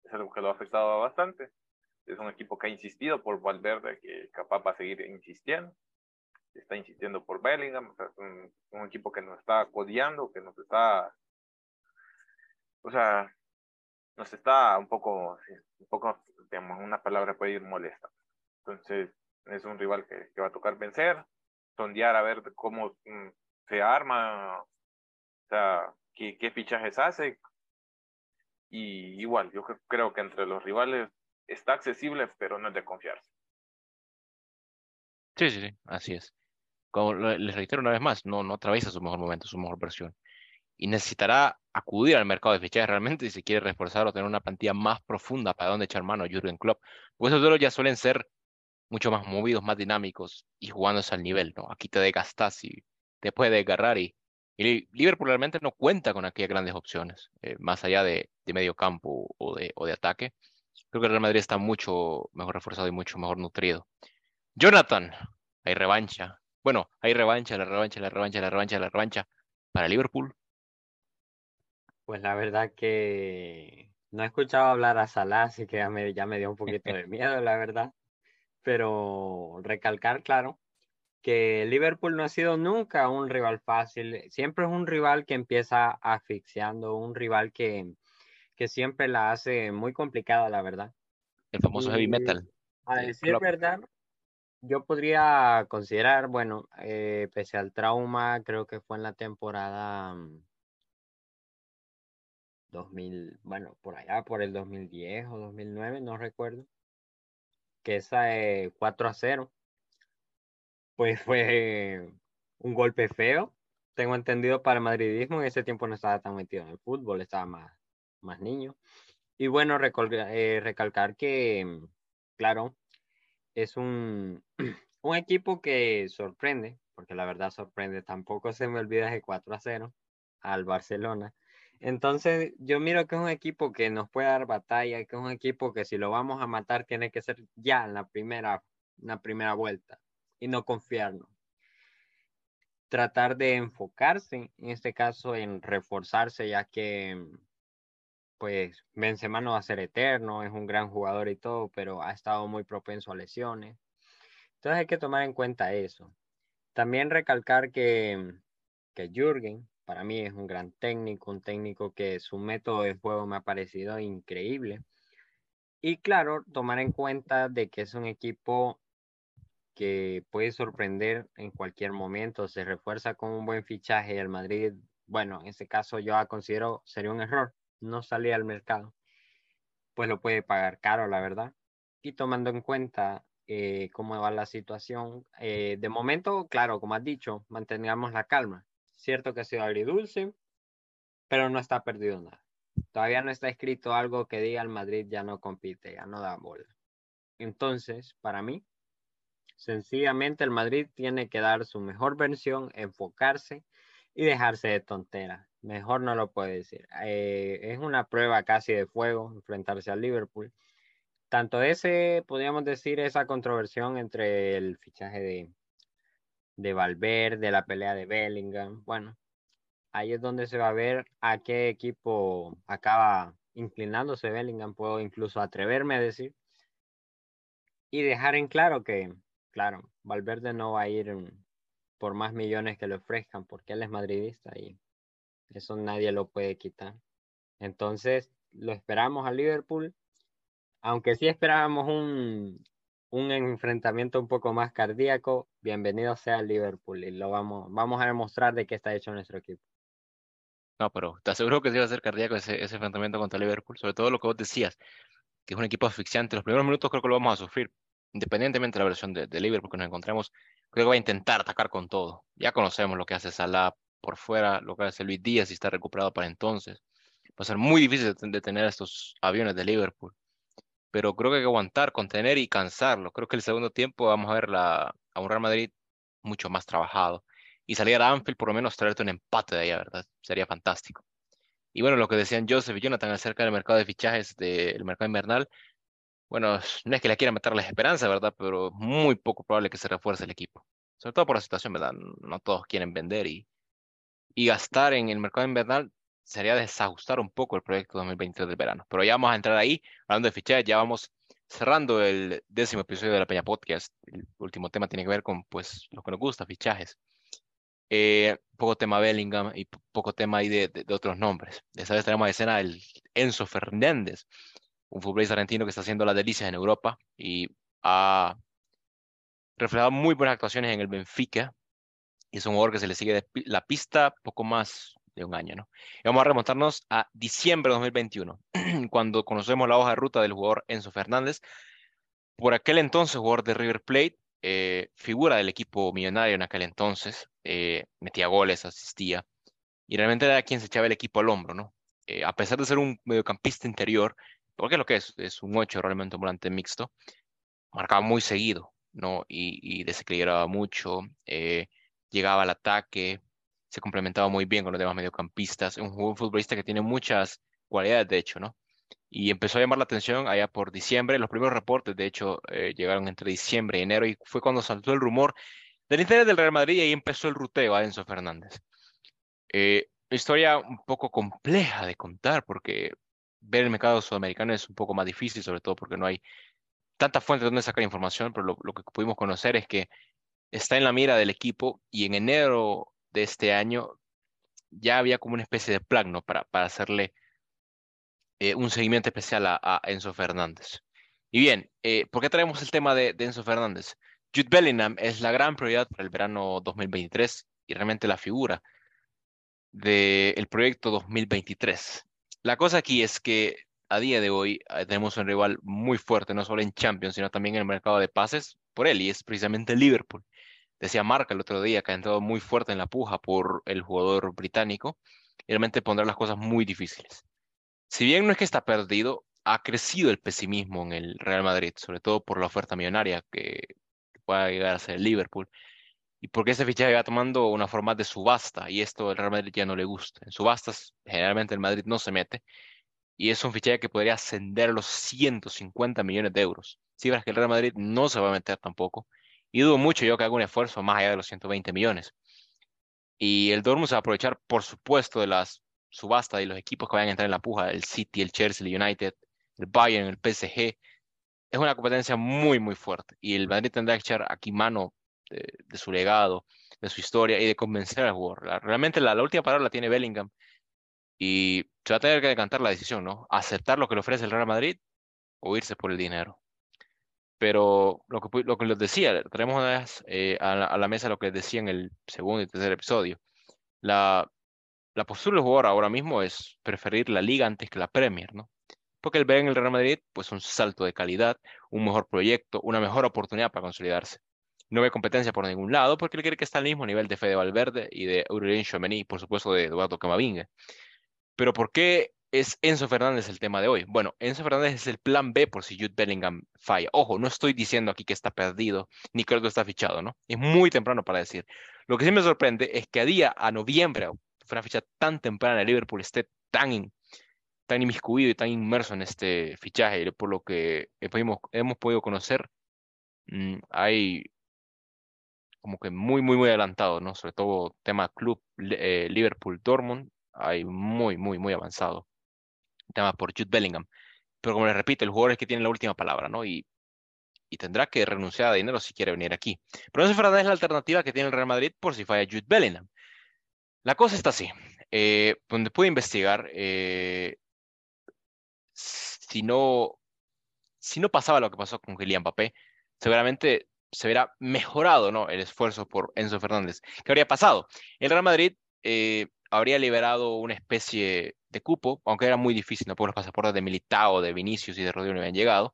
es algo que lo ha afectado bastante. Es un equipo que ha insistido por Valverde, que capaz va a seguir insistiendo. Está insistiendo por Bellingham, o sea, es un, un, equipo que nos está codeando, que nos está, o sea, nos está un poco, un poco, digamos, una palabra puede ir molesta. Entonces, es un rival que, que va a tocar vencer, sondear a ver cómo mm, se arma, o sea, qué, qué fichajes hace, igual, yo creo que entre los rivales está accesible, pero no es de confiarse. Sí, sí, sí, así es. Como les reitero una vez más, no, no atraviesa su mejor momento, su mejor versión. Y necesitará acudir al mercado de fichajes realmente si se quiere reforzar o tener una plantilla más profunda para donde echar mano a Jurgen Klopp. Pues esos duelos ya suelen ser mucho más movidos, más dinámicos y jugándose al nivel, ¿no? Aquí te desgastas y te puede agarrar y y Liverpool realmente no cuenta con aquellas grandes opciones, eh, más allá de, de, medio campo o de, o de ataque. Creo que el Real Madrid está mucho mejor reforzado y mucho mejor nutrido. Jonathan, hay revancha. Bueno, hay revancha, la revancha, la revancha, la revancha, la revancha para Liverpool. Pues la verdad que No he escuchado hablar a Salah, así que ya me, ya me dio un poquito de miedo, la verdad. Pero recalcar, claro, que Liverpool no ha sido nunca un rival fácil. Siempre es un rival que empieza asfixiando, un rival que, que siempre la hace muy complicada, la verdad. El famoso heavy metal. A decir verdad, yo podría considerar, bueno, eh, pese al trauma, creo que fue en la temporada 2000, mm, bueno, por allá, por el 2010 o 2009, no recuerdo, que esa 4 a 0, pues fue un golpe feo, tengo entendido para el madridismo, en ese tiempo no estaba tan metido en el fútbol, estaba más, más niño. Y bueno, eh, recalcar que, claro, es un, un equipo que sorprende, porque la verdad sorprende, tampoco se me olvida de 4 a 0 al Barcelona. Entonces, yo miro que es un equipo que nos puede dar batalla, que es un equipo que si lo vamos a matar tiene que ser ya en la primera, en la primera vuelta y no confiarnos. Tratar de enfocarse, en este caso, en reforzarse, ya que pues Benzema no va a ser eterno, es un gran jugador y todo, pero ha estado muy propenso a lesiones. Entonces hay que tomar en cuenta eso. También recalcar que, que Jürgen, para mí es un gran técnico, un técnico que su método de juego me ha parecido increíble. Y claro, tomar en cuenta de que es un equipo que puede sorprender en cualquier momento, se refuerza con un buen fichaje. El Madrid, bueno, en este caso yo considero sería un error no sale al mercado, pues lo puede pagar caro, la verdad. Y tomando en cuenta eh, cómo va la situación, eh, de momento, claro, como has dicho, mantengamos la calma. Cierto que ha sido agridulce, pero no está perdido nada. Todavía no está escrito algo que diga el Madrid ya no compite, ya no da bola. Entonces, para mí, sencillamente el Madrid tiene que dar su mejor versión, enfocarse y dejarse de tonteras. Mejor no lo puede decir. Eh, es una prueba casi de fuego enfrentarse al Liverpool. Tanto ese, podríamos decir, esa controversión entre el fichaje de, de Valverde, la pelea de Bellingham. Bueno, ahí es donde se va a ver a qué equipo acaba inclinándose Bellingham, puedo incluso atreverme a decir. Y dejar en claro que, claro, Valverde no va a ir por más millones que le ofrezcan, porque él es madridista y eso nadie lo puede quitar. Entonces, lo esperamos a Liverpool, aunque sí esperábamos un, un enfrentamiento un poco más cardíaco, bienvenido sea Liverpool y lo vamos, vamos a demostrar de qué está hecho nuestro equipo. No, pero te aseguro que sí va a ser cardíaco ese, ese enfrentamiento contra Liverpool, sobre todo lo que vos decías, que es un equipo asfixiante. Los primeros minutos creo que lo vamos a sufrir, independientemente de la versión de, Liverpool que nos encontremos, creo que va a intentar atacar con todo. Ya conocemos lo que hace Salah, por fuera, lo que hace Luis Díaz y está recuperado para entonces. Va a ser muy difícil de tener estos aviones de Liverpool. Pero creo que hay que aguantar, contener y cansarlo. Creo que el segundo tiempo vamos a ver a un Real Madrid mucho más trabajado. Y salir a Anfield, por lo menos traerte un empate de ahí, ¿verdad? Sería fantástico. Y bueno, lo que decían Joseph y Jonathan acerca del mercado de fichajes del mercado invernal, bueno, no es que le quieran meter la esperanza, ¿verdad? Pero muy poco probable que se refuerce el equipo. Sobre todo por la situación, ¿verdad? No todos quieren vender y y gastar en el mercado invernal sería desajustar un poco el proyecto 2023 del verano. Pero ya vamos a entrar ahí, hablando de fichajes, ya vamos cerrando el décimo episodio de la Peña Podcast. El último tema tiene que ver con pues lo que nos gusta, fichajes. Eh, poco tema Bellingham y poco tema ahí de, de, otros nombres. Esta vez tenemos a escena el Enzo Fernández, un futbolista argentino que está haciendo las delicias en Europa y ha reflejado muy buenas actuaciones en el Benfica, y es un jugador que se le sigue la pista poco más de un año, ¿no? Y vamos a remontarnos a diciembre de 2021, cuando conocemos la hoja de ruta del jugador Enzo Fernández. Por aquel entonces, jugador de River Plate, eh, figura del equipo millonario en aquel entonces, eh, metía goles, asistía, y realmente era quien se echaba el equipo al hombro, ¿no? Eh, a pesar de ser un mediocampista interior, porque lo que es, es un 8, realmente un volante mixto, marcaba muy seguido, ¿no? Y, y desequilibraba mucho, llegaba al ataque, se complementaba muy bien con los demás mediocampistas. Un, un futbolista que tiene muchas cualidades, de hecho, ¿no? Y empezó a llamar la atención allá por diciembre. Los primeros reportes, de hecho, eh, llegaron entre diciembre y enero y fue cuando saltó el rumor del interés del Real Madrid y empezó el ruteo a Enzo Fernández. Eh, historia un poco compleja de contar porque ver el mercado sudamericano es un poco más difícil, sobre todo porque no hay tantas fuentes donde sacar información, pero lo, que pudimos conocer es que está en la mira del equipo y en enero de este año ya había como una especie de plan ¿no? para, para hacerle eh, un seguimiento especial a, Enzo Fernández. Y bien, eh, ¿por qué traemos el tema de, de Enzo Fernández? Jude Bellingham es la gran prioridad para el verano 2023 y realmente la figura del proyecto 2023. La cosa aquí es que a día de hoy eh, tenemos un rival muy fuerte, no solo en Champions, sino también en el mercado de pases por él, y es precisamente Liverpool. Decía Marca el otro día que ha entrado muy fuerte en la puja por el jugador británico, y realmente pondrá las cosas muy difíciles. Si bien no es que está perdido, ha crecido el pesimismo en el Real Madrid, sobre todo por la oferta millonaria que pueda llegar a ser Liverpool y porque ese fichaje va tomando una forma de subasta y esto al Real Madrid ya no le gusta. En subastas generalmente el Madrid no se mete y es un fichaje que podría ascender a los 150 millones de euros. Cifras que el Real Madrid no se va a meter tampoco y dudo mucho yo que haga un esfuerzo más allá de los 120 millones. Y el Dortmund se va a aprovechar, por supuesto, de las subastas y los equipos que vayan a entrar en la puja, el City, el Chelsea, el United, el Bayern, el PSG. Es una competencia muy, muy fuerte y el Madrid tendrá que echar aquí mano de, su legado, de su historia y de convencer al jugador. realmente la, última palabra la tiene Bellingham y se va a tener que decantar la decisión, ¿no? Aceptar lo que le ofrece el Real Madrid o irse por el dinero. Pero lo que, lo les decía, tenemos una vez eh, a, la, mesa lo que decía en el segundo y tercer episodio. La, la postura del jugador ahora mismo es preferir la liga antes que la Premier, ¿no? Porque él ve en el Real Madrid pues un salto de calidad, un mejor proyecto, una mejor oportunidad para consolidarse no ve competencia por ningún lado porque él quiere que está al mismo nivel de Fede Valverde y de Aurelien Chouameni y por supuesto de Eduardo Camavinga. Pero ¿por qué es Enzo Fernández el tema de hoy? Bueno, Enzo Fernández es el plan B por si Jude Bellingham falla. Ojo, no estoy diciendo aquí que está perdido ni que algo está fichado, ¿no? Es muy temprano para decir. Lo que sí me sorprende es que a día, a noviembre, fue una ficha tan temprana, el Liverpool esté tan, tan inmiscuido y tan inmerso en este fichaje, por lo que hemos, hemos podido conocer, mm, hay como que muy, muy, muy adelantado, ¿no? Sobre todo tema club eh, Liverpool-Dortmund, hay muy, muy, muy avanzado. Tema por Jude Bellingham. Pero como les repito, el jugador es que tiene la última palabra, ¿no? Y, y tendrá que renunciar a dinero si quiere venir aquí. Pero esa Fernández es la alternativa que tiene el Real Madrid por si falla Jude Bellingham. La cosa está así. Eh, donde pude investigar, eh, si no, si no pasaba lo que pasó con Kylian Mbappé, seguramente se verá mejorado ¿no? el esfuerzo por Enzo Fernández. ¿Qué habría pasado? El Real Madrid eh, habría liberado una especie de cupo, aunque era muy difícil, ¿no? porque los pasaportes de Militao, de Vinicius y de Rodrigo no habían llegado,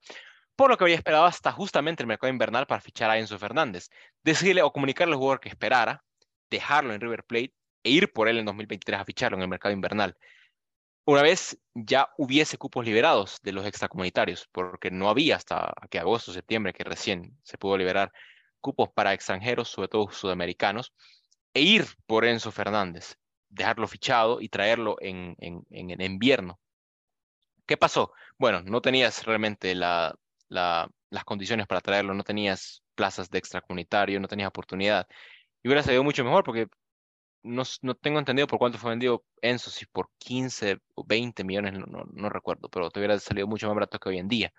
por lo que habría esperado hasta justamente el mercado invernal para fichar a Enzo Fernández. Decirle o comunicarle al jugador que esperara, dejarlo en River Plate e ir por él en 2023 a ficharlo en el mercado invernal una vez ya hubiese cupos liberados de los extracomunitarios, porque no había hasta que agosto, septiembre, que recién se pudo liberar cupos para extranjeros, sobre todo sudamericanos, e ir por Enzo Fernández, dejarlo fichado y traerlo en, en, en, invierno. ¿Qué pasó? Bueno, no tenías realmente la, la, las condiciones para traerlo, no tenías plazas de extracomunitario, no tenías oportunidad. Y hubiera salido mucho mejor porque no, no, tengo entendido por cuánto fue vendido Enzo, si por 15 o 20 millones, no, no, recuerdo, pero te hubiera salido mucho más barato que hoy en día.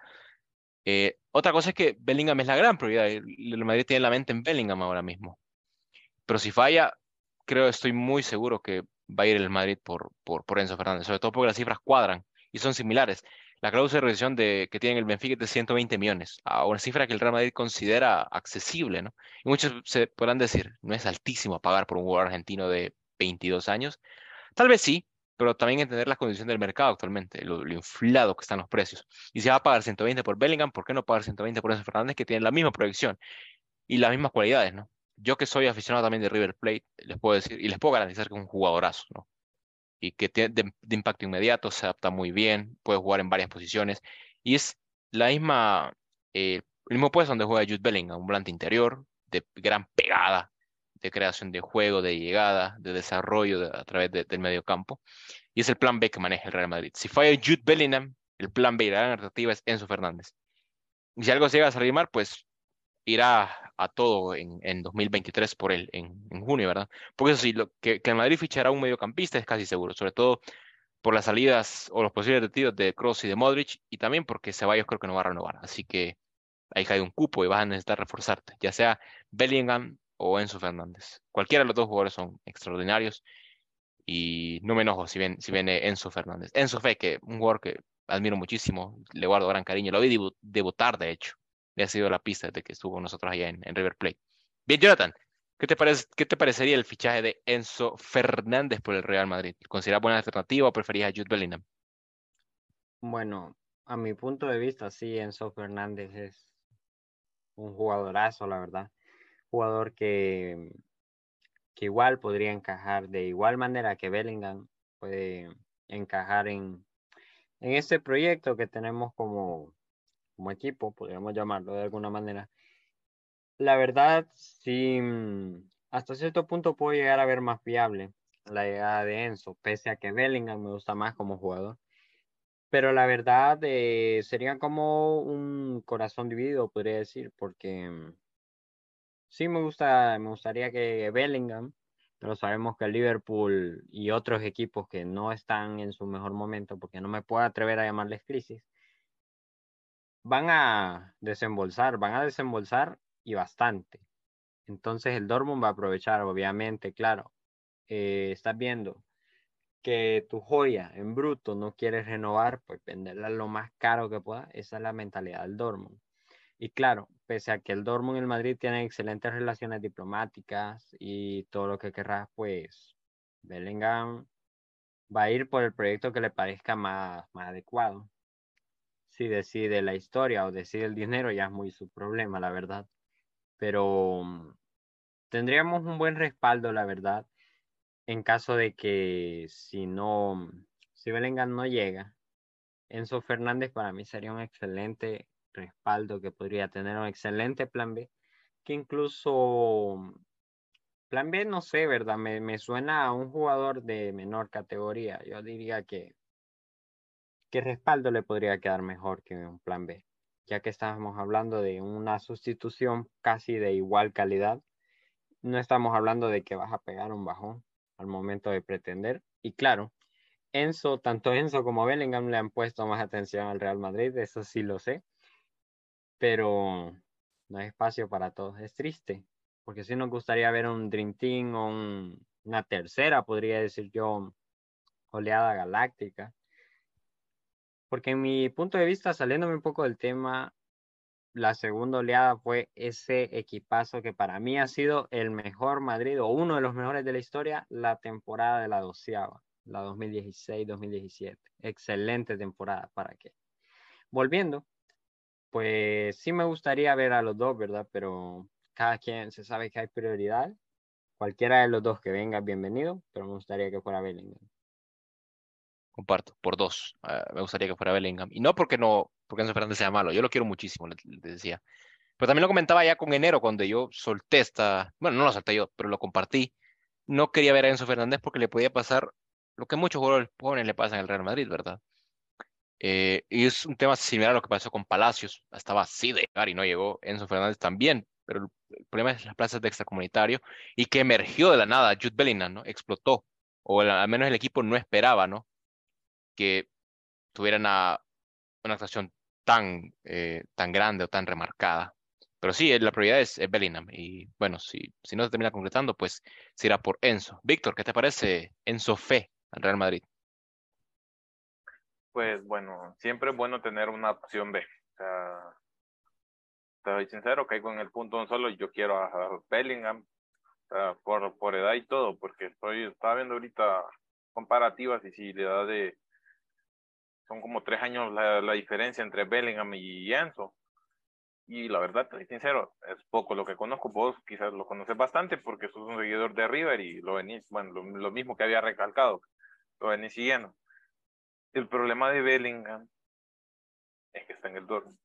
Eh, otra cosa es que Bellingham es la gran prioridad. El Madrid tiene la mente en Bellingham ahora mismo. Pero si falla, creo, estoy muy seguro que va a ir el Madrid por, por, por Enzo Fernández, sobre todo porque las cifras cuadran y son similares. La cláusula de revisión de, que tiene el Benfica es de 120 millones, a una cifra que el Real Madrid considera accesible, ¿no? Y muchos se podrán decir, no es altísimo pagar por un jugador argentino de 22 años. Tal vez sí, pero también entender las condiciones del mercado actualmente, lo, inflado que están los precios. Y si va a pagar 120 por Bellingham, ¿por qué no pagar 120 por Enzo Fernández que tiene la misma proyección y las mismas cualidades, ¿no? Yo que soy aficionado también de River Plate, les puedo decir y les puedo garantizar que es un jugadorazo, ¿no? Y que tiene de, impacto inmediato, se adapta muy bien, puede jugar en varias posiciones y es la misma, eh, el mismo puesto donde juega Jude Bellingham, un volante interior de gran pegada, de creación de juego, de llegada, de desarrollo a través del medio campo. Y es el plan B que maneja el Real Madrid. Si falla Jude Bellingham, el plan B y la alternativa es Enzo Fernández. Y si algo llega a salir mal, pues irá a todo en, en 2023 por él, en, en, junio, ¿verdad? Porque eso sí, lo, que, que el Madrid fichará un mediocampista es casi seguro, sobre todo por las salidas o los posibles retiros de Cross y de Modric, y también porque Ceballos creo que no va a renovar. Así que ahí cae un cupo y vas a necesitar reforzarte, ya sea Bellingham o Enzo Fernández. Cualquiera de los dos jugadores son extraordinarios y no me enojo si, ven, si viene Enzo Fernández. Enzo Fe, que un jugador que admiro muchísimo, le guardo gran cariño, lo vi debutar de hecho, ha sido la pista desde que estuvo nosotros allá en, River Plate. Bien, Jonathan, ¿Qué te, parece, ¿Qué te parecería el fichaje de Enzo Fernández por el Real Madrid? ¿Consideras buena alternativa o preferías a Jude Bellingham? Bueno, a mi punto de vista, sí, Enzo Fernández es un jugadorazo, la verdad. Jugador que, que igual podría encajar de igual manera que Bellingham puede encajar en, en este proyecto que tenemos como, como equipo, podríamos llamarlo de alguna manera la verdad, sí, mm, hasta cierto punto puedo llegar a ver más viable la llegada de Enzo, pese a que Bellingham me gusta más como jugador. Pero la verdad eh, sería como un corazón dividido, podría decir, porque mm, sí me gusta, me gustaría que Bellingham, pero sabemos que Liverpool y otros equipos que no están en su mejor momento, porque no me puedo atrever a llamarles crisis, van a desembolsar, van a desembolsar y bastante. Entonces el Dortmund va a aprovechar, obviamente, claro. Eh, estás viendo que tu joya en bruto no quieres renovar, pues venderla lo más caro que pueda. Esa es la mentalidad del Dortmund. Y claro, pese a que el Dortmund y el Madrid tienen excelentes relaciones diplomáticas y todo lo que querrás, pues Bellingham va a ir por el proyecto que le parezca más, más adecuado. Si decide la historia o decide el dinero, ya es muy su problema, la verdad pero mm, tendríamos un buen respaldo, la verdad, en caso de que si no, mm, si Bellingham no llega, Enzo Fernández para mí sería un excelente respaldo que podría tener un excelente plan B, que incluso mm, plan B no sé, ¿verdad? Me, me suena a un jugador de menor categoría. Yo diría que, ¿qué respaldo le podría quedar mejor que un plan B ya que estábamos hablando de una sustitución casi de igual calidad, no estamos hablando de que vas a pegar un bajón al momento de pretender. Y claro, Enzo, tanto Enzo como Bellingham le han puesto más atención al Real Madrid, eso sí lo sé, pero no hay espacio para todos. Es triste, porque sí nos gustaría ver un Dream Team o una tercera, podría decir yo, oleada galáctica porque en mi punto de vista, saliéndome un poco del tema, la segunda oleada fue ese equipazo que para mí ha sido el mejor Madrid o uno de los mejores de la historia, la temporada de la doceava, la 2016-2017. Excelente temporada, ¿para qué? Volviendo, pues sí me gustaría ver a los dos, ¿verdad? Pero cada quien se sabe que hay prioridad. Cualquiera de los dos que venga, bienvenido, pero me gustaría que fuera Bellingham comparto, por dos. Ah, me gustaría que fuera Bellingham. Y no porque no, porque Enzo Fernández sea malo, yo lo quiero muchísimo, le, decía. Pero también lo comentaba ya con enero, cuando yo solté esta, bueno, no lo solté yo, pero lo compartí. No quería ver a Enzo Fernández porque le podía pasar lo que muchos jugadores jóvenes le pasan al Real Madrid, ¿verdad? Eh, y es un tema similar a lo que pasó con Palacios. Estaba así de llegar y no llegó. Enzo Fernández también, pero el, problema es las plazas de extracomunitario y que emergió de la nada. Jude Bellingham, ¿no? Explotó. O al menos el equipo no esperaba, ¿no? Que tuvieran una, actuación tan, eh, tan grande o tan remarcada. Pero sí, la prioridad es, Bellingham. Y bueno, si, si no se termina concretando, pues se irá por Enzo. Víctor, ¿qué te parece Enzo Fe al Real Madrid? Pues bueno, siempre es bueno tener una opción B. O sea, estoy sincero, caigo en el punto un solo. Yo quiero a Bellingham por, por edad y todo, porque estoy, estaba viendo ahorita comparativas y si le da de, son como tres años la, la diferencia entre Bellingham y Enzo. Y la verdad, estoy sincero, es poco lo que conozco. Vos quizás lo conoces bastante porque sos un seguidor de River y lo venís, bueno, lo, mismo que había recalcado, lo venís siguiendo. El problema de Bellingham es que está en el Dortmund.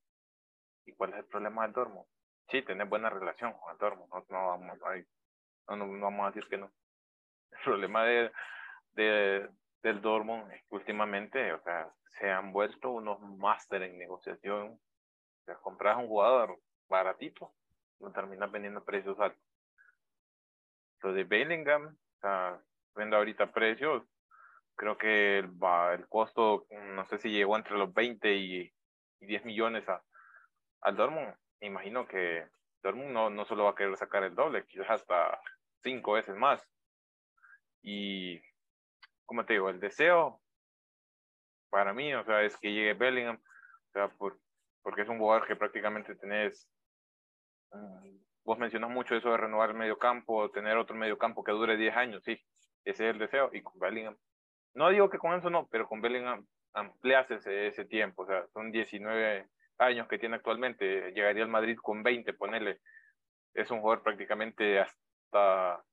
¿Y cuál es el problema del Dortmund? Sí, tenés buena relación con el Dortmund, no, no, vamos, no, no, vamos a decir que no. El problema de, de, del Dortmund es que últimamente, o sea, se han vuelto unos máster en negociación. O sea, compras un jugador baratito, lo terminas vendiendo a precios altos. Lo de Bellingham, o sea, vendo ahorita precios creo que el, el, costo, no sé si llegó entre los 20 y, 10 millones a, al Dortmund. Me imagino que Dortmund no, no solo va a querer sacar el doble, quizás hasta cinco veces más. Y, como te digo, el deseo para mí, o sea, es que llegue Bellingham, o sea, por, porque es un jugador que prácticamente tenés, mm, vos mencionas mucho eso de renovar el medio campo, tener otro medio campo que dure 10 años, sí, ese es el deseo, y con Bellingham, no digo que con eso no, pero con Bellingham amplias ese, ese tiempo, o sea, son 19 años que tiene actualmente, llegaría al Madrid con 20, ponerle, es un jugador prácticamente hasta,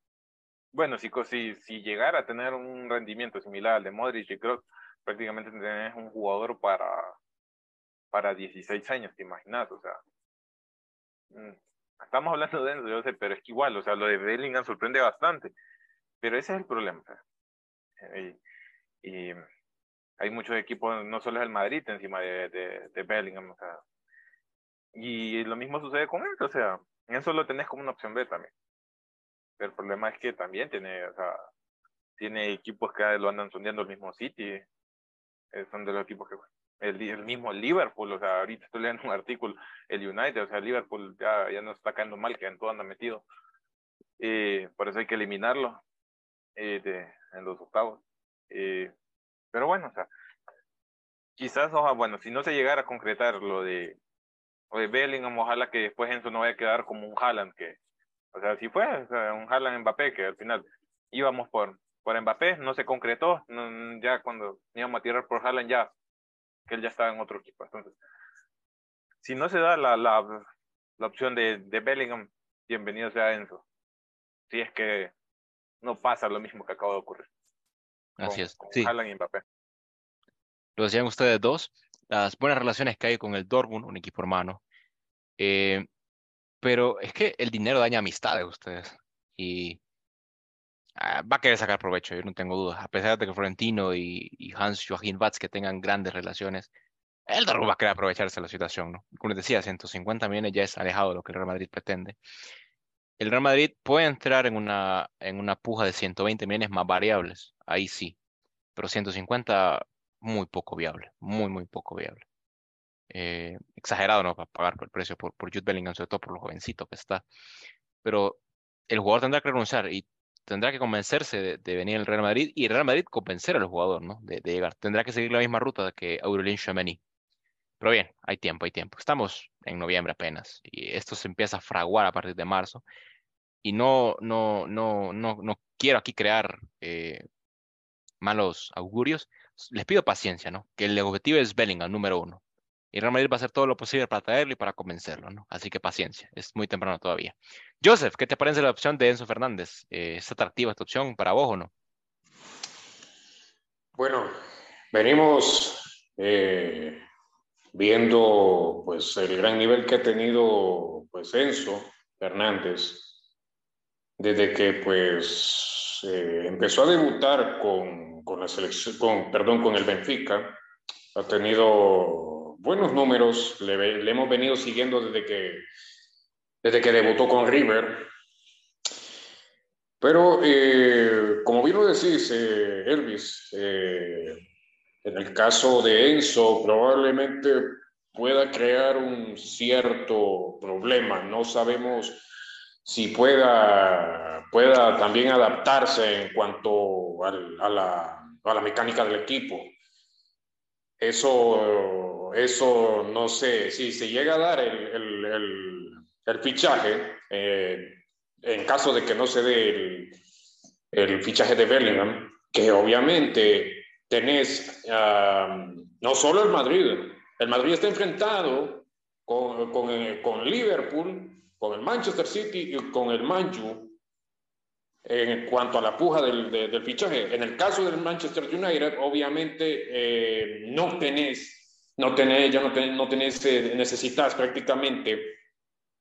bueno, si, si, si llegara a tener un rendimiento similar al de Modric y Kroos, prácticamente tenés un jugador para, para 16 años, ¿te imaginas? O sea, mm, estamos hablando de eso, yo sé, pero es que igual, o sea, lo de Bellingham sorprende bastante, pero ese es el problema. y, y, hay muchos equipos, no solo es el Madrid encima de, de, de Bellingham, o sea, y lo mismo sucede con él, o sea, eso lo tenés como una opción B también. Pero el problema es que también tiene, o sea, tiene equipos que lo andan sondeando el mismo City, eh, son de los equipos que el, el, mismo Liverpool, o sea, ahorita estoy leyendo un artículo, el United, o sea, Liverpool ya, ya no está cayendo mal, que en todo anda metido. Eh, por eso hay que eliminarlo eh, de, en los octavos. Eh, pero bueno, o sea, quizás, bueno, si no se llegara a concretar lo de, lo de Bellingham, ojalá que después eso no vaya a quedar como un Haaland, que, o sea, si fue o sea, un Haaland Mbappé, que al final íbamos por, por Mbappé, no se concretó, ya cuando íbamos a tirar por Haaland ya, que él ya estaba en otro equipo. Entonces, si no se da la, la, la opción de, de Bellingham, bienvenido sea Enzo. Si es que no pasa lo mismo que acaba de ocurrir. Así es. sí. y Mbappé. Lo decían ustedes dos, las buenas relaciones que hay con el Dortmund, un equipo hermano. Eh, pero es que el dinero daña amistades ustedes. Y va a querer sacar provecho, yo no tengo dudas. A pesar de que Florentino y, Hans Joachim Watz que tengan grandes relaciones, el Dortmund va a querer aprovecharse de la situación, ¿no? Como les decía, 150 millones ya es alejado de lo que el Real Madrid pretende. El Real Madrid puede entrar en una, en una puja de 120 millones más variables, ahí sí, pero 150 muy poco viable, muy, muy poco viable. Eh, exagerado, ¿no? Para pagar por el precio por, por Jude Bellingham, sobre todo por lo jovencito que está. Pero el jugador tendrá que renunciar y tendrá que convencerse de, venir al Real Madrid y el Real Madrid convencer al jugador, ¿no? De, llegar. Tendrá que seguir la misma ruta que Aurelien Chouameni. Pero bien, hay tiempo, hay tiempo. Estamos en noviembre apenas y esto se empieza a fraguar a partir de marzo. Y no, no, no, no, no quiero aquí crear eh, malos augurios. Les pido paciencia, ¿no? Que el objetivo es Bellingham, número uno. Y Real Madrid va a hacer todo lo posible para traerlo y para convencerlo, ¿no? Así que paciencia, es muy temprano todavía. Joseph, ¿qué te parece la opción de Enzo Fernández? Eh, ¿Es atractiva esta opción para vos o no? Bueno, venimos eh, viendo pues el gran nivel que ha tenido pues Enzo Fernández desde que pues eh, empezó a debutar con, con la selección, con, perdón, con el Benfica. Ha tenido buenos números, le, hemos venido siguiendo desde que, desde que debutó con River. Pero, eh, como bien lo decís, eh, Elvis, eh, en el caso de Enzo, probablemente pueda crear un cierto problema. No sabemos si pueda, pueda también adaptarse en cuanto a, la, a la mecánica del equipo. Eso eso no sé, si se llega a dar el, el, el, fichaje, eh, en caso de que no se dé el, el fichaje de Bellingham, que obviamente tenés no solo el Madrid, el Madrid está enfrentado con, con, con Liverpool, con el Manchester City y con el Manchu en cuanto a la puja del, del, fichaje. En el caso del Manchester United, obviamente eh, no tenés no tenés, ya no tenés, eh, necesitas prácticamente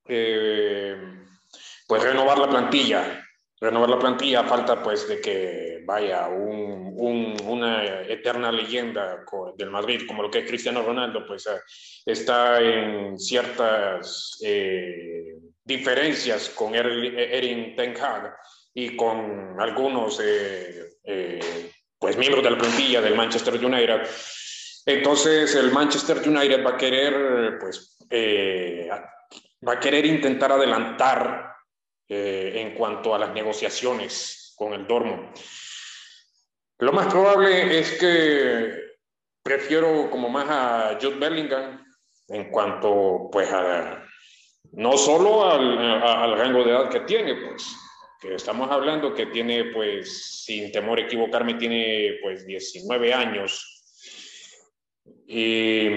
eh, pues renovar la plantilla. Renovar la plantilla falta pues de que vaya un, un, una eterna leyenda del Madrid, como lo que es Cristiano Ronaldo, pues eh, está en ciertas diferencias con Erin Ten y con algunos pues miembros de la plantilla del Manchester United. Entonces el Manchester United va a querer, pues, eh, va a querer intentar adelantar eh, en cuanto a las negociaciones con el Dortmund. Lo más probable es que prefiero como más a Jude Bellingham en cuanto, pues, a, no solo al, al rango de edad que tiene, pues, que estamos hablando que tiene, pues, sin temor a equivocarme, tiene, pues, 19 años. Y,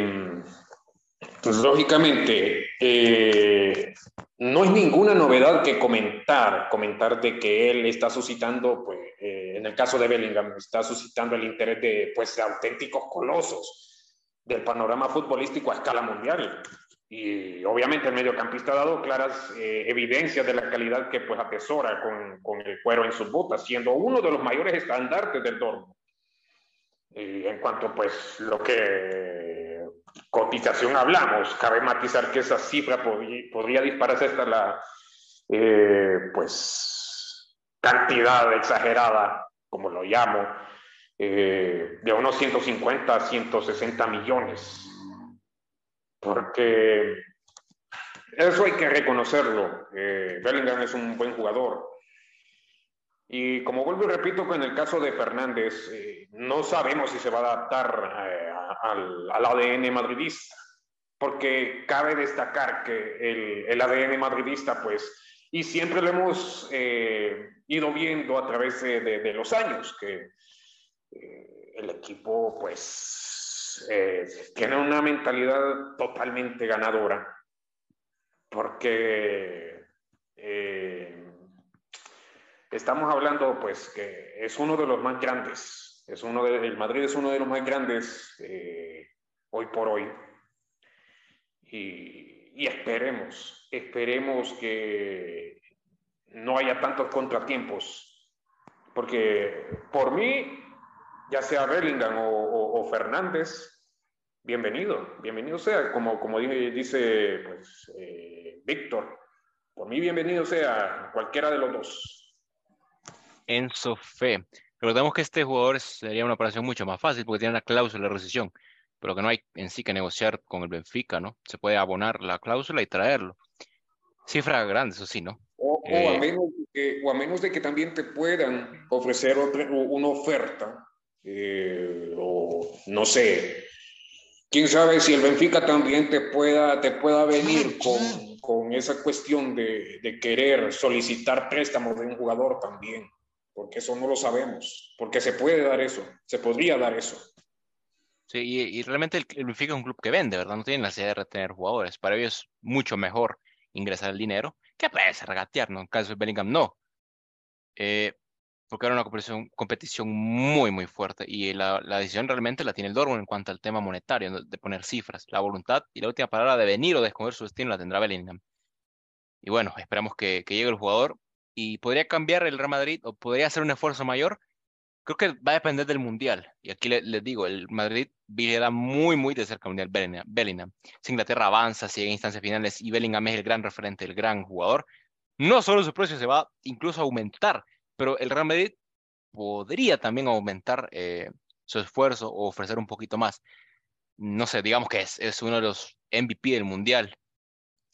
pues, lógicamente, eh, no es ninguna novedad que comentar, comentar de que él está suscitando, pues, eh, en el caso de Bellingham, está suscitando el interés de, pues, auténticos colosos del panorama futbolístico a escala mundial. Y obviamente el mediocampista ha dado claras eh, evidencias de la calidad que pues atesora con, con, el cuero en sus botas, siendo uno de los mayores estandartes del Dortmund. Y en cuanto pues lo que cotización hablamos, cabe matizar que esa cifra podría, podría dispararse hasta la eh, pues cantidad exagerada, como lo llamo, eh, de unos 150 a 160 millones porque eso hay que reconocerlo. Eh, Bellingham es un buen jugador. Y como vuelvo y repito, en el caso de Fernández, eh, no sabemos si se va a adaptar eh, al, al, ADN madridista, porque cabe destacar que el, el ADN madridista, pues, y siempre lo hemos eh, ido viendo a través de, de, de los años, que eh, el equipo, pues, eh, tiene una mentalidad totalmente ganadora, porque eh, estamos hablando, pues, que es uno de los más grandes, es uno de, el Madrid es uno de los más grandes eh, hoy por hoy. Y, esperemos, esperemos que no haya tantos contratiempos, porque por mí ya sea Bellingham o, o, o, Fernández, bienvenido, bienvenido sea, como, como dice pues, eh, Víctor, por mí bienvenido sea cualquiera de los dos. Enzo Fe. Recordemos que este jugador sería una operación mucho más fácil porque tiene una cláusula de rescisión, pero que no hay en sí que negociar con el Benfica, ¿no? Se puede abonar la cláusula y traerlo. Cifra grande, eso sí, ¿no? O, eh, o, a menos que, o, a menos de que, también te puedan ofrecer otra, una oferta eh, o no sé, quién sabe si el Benfica también te pueda, te pueda venir con, con esa cuestión de, de, querer solicitar préstamos de un jugador también, porque eso no lo sabemos, porque se puede dar eso, se podría dar eso. Sí, y, realmente el, el, Benfica es un club que vende, ¿verdad? No tiene la necesidad de retener jugadores. Para ellos es mucho mejor ingresar el dinero que puede regatear, ¿no? En caso de Bellingham, no. Eh, porque era una competición, competición muy, muy fuerte y la, la, decisión realmente la tiene el Dortmund en cuanto al tema monetario, de poner cifras, la voluntad y la última palabra de venir o de escoger su destino la tendrá Bellingham. Y bueno, esperamos que llegue el jugador y podría cambiar el Real Madrid o podría hacer un esfuerzo mayor. Creo que va a depender del Mundial. Y aquí les, les digo, el Madrid vigila muy, muy de cerca el Mundial Bellingham. Si Inglaterra avanza, si llega a instancias finales y Bellingham es el gran referente, el gran jugador, no solo su precio se va incluso a aumentar, pero el Real Madrid podría también aumentar eh, su esfuerzo o ofrecer un poquito más. No sé, digamos que es, es uno de los MVP del Mundial.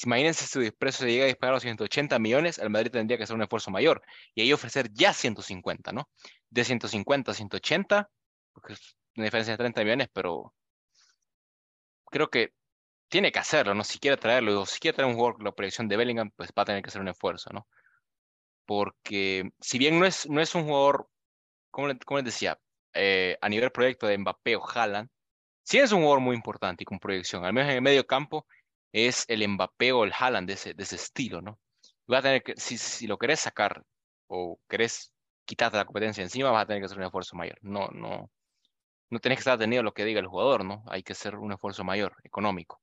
Imagínense si su precio se llega a disparar a los 180 millones, el Madrid tendría que hacer un esfuerzo mayor y ahí ofrecer ya 150, ¿no? De 150 a 180, porque es una diferencia de 30 millones, pero creo que tiene que hacerlo, ¿no? Si quiere traerlo, o si quiere traer un jugador con la proyección de Bellingham, pues va a tener que hacer un esfuerzo, ¿no? porque si bien no es, no es un jugador, como, le, como les decía, eh, a nivel proyecto de Mbappé o Haaland, sí es un jugador muy importante y con proyección, al menos en el medio campo es el Mbappé o el Haaland de ese, de ese estilo, ¿no? Va a tener que, si, si lo querés sacar o querés quitarte la competencia encima, vas a tener que hacer un esfuerzo mayor. No, no, no tenés que estar atenido a lo que diga el jugador, ¿no? Hay que hacer un esfuerzo mayor, económico.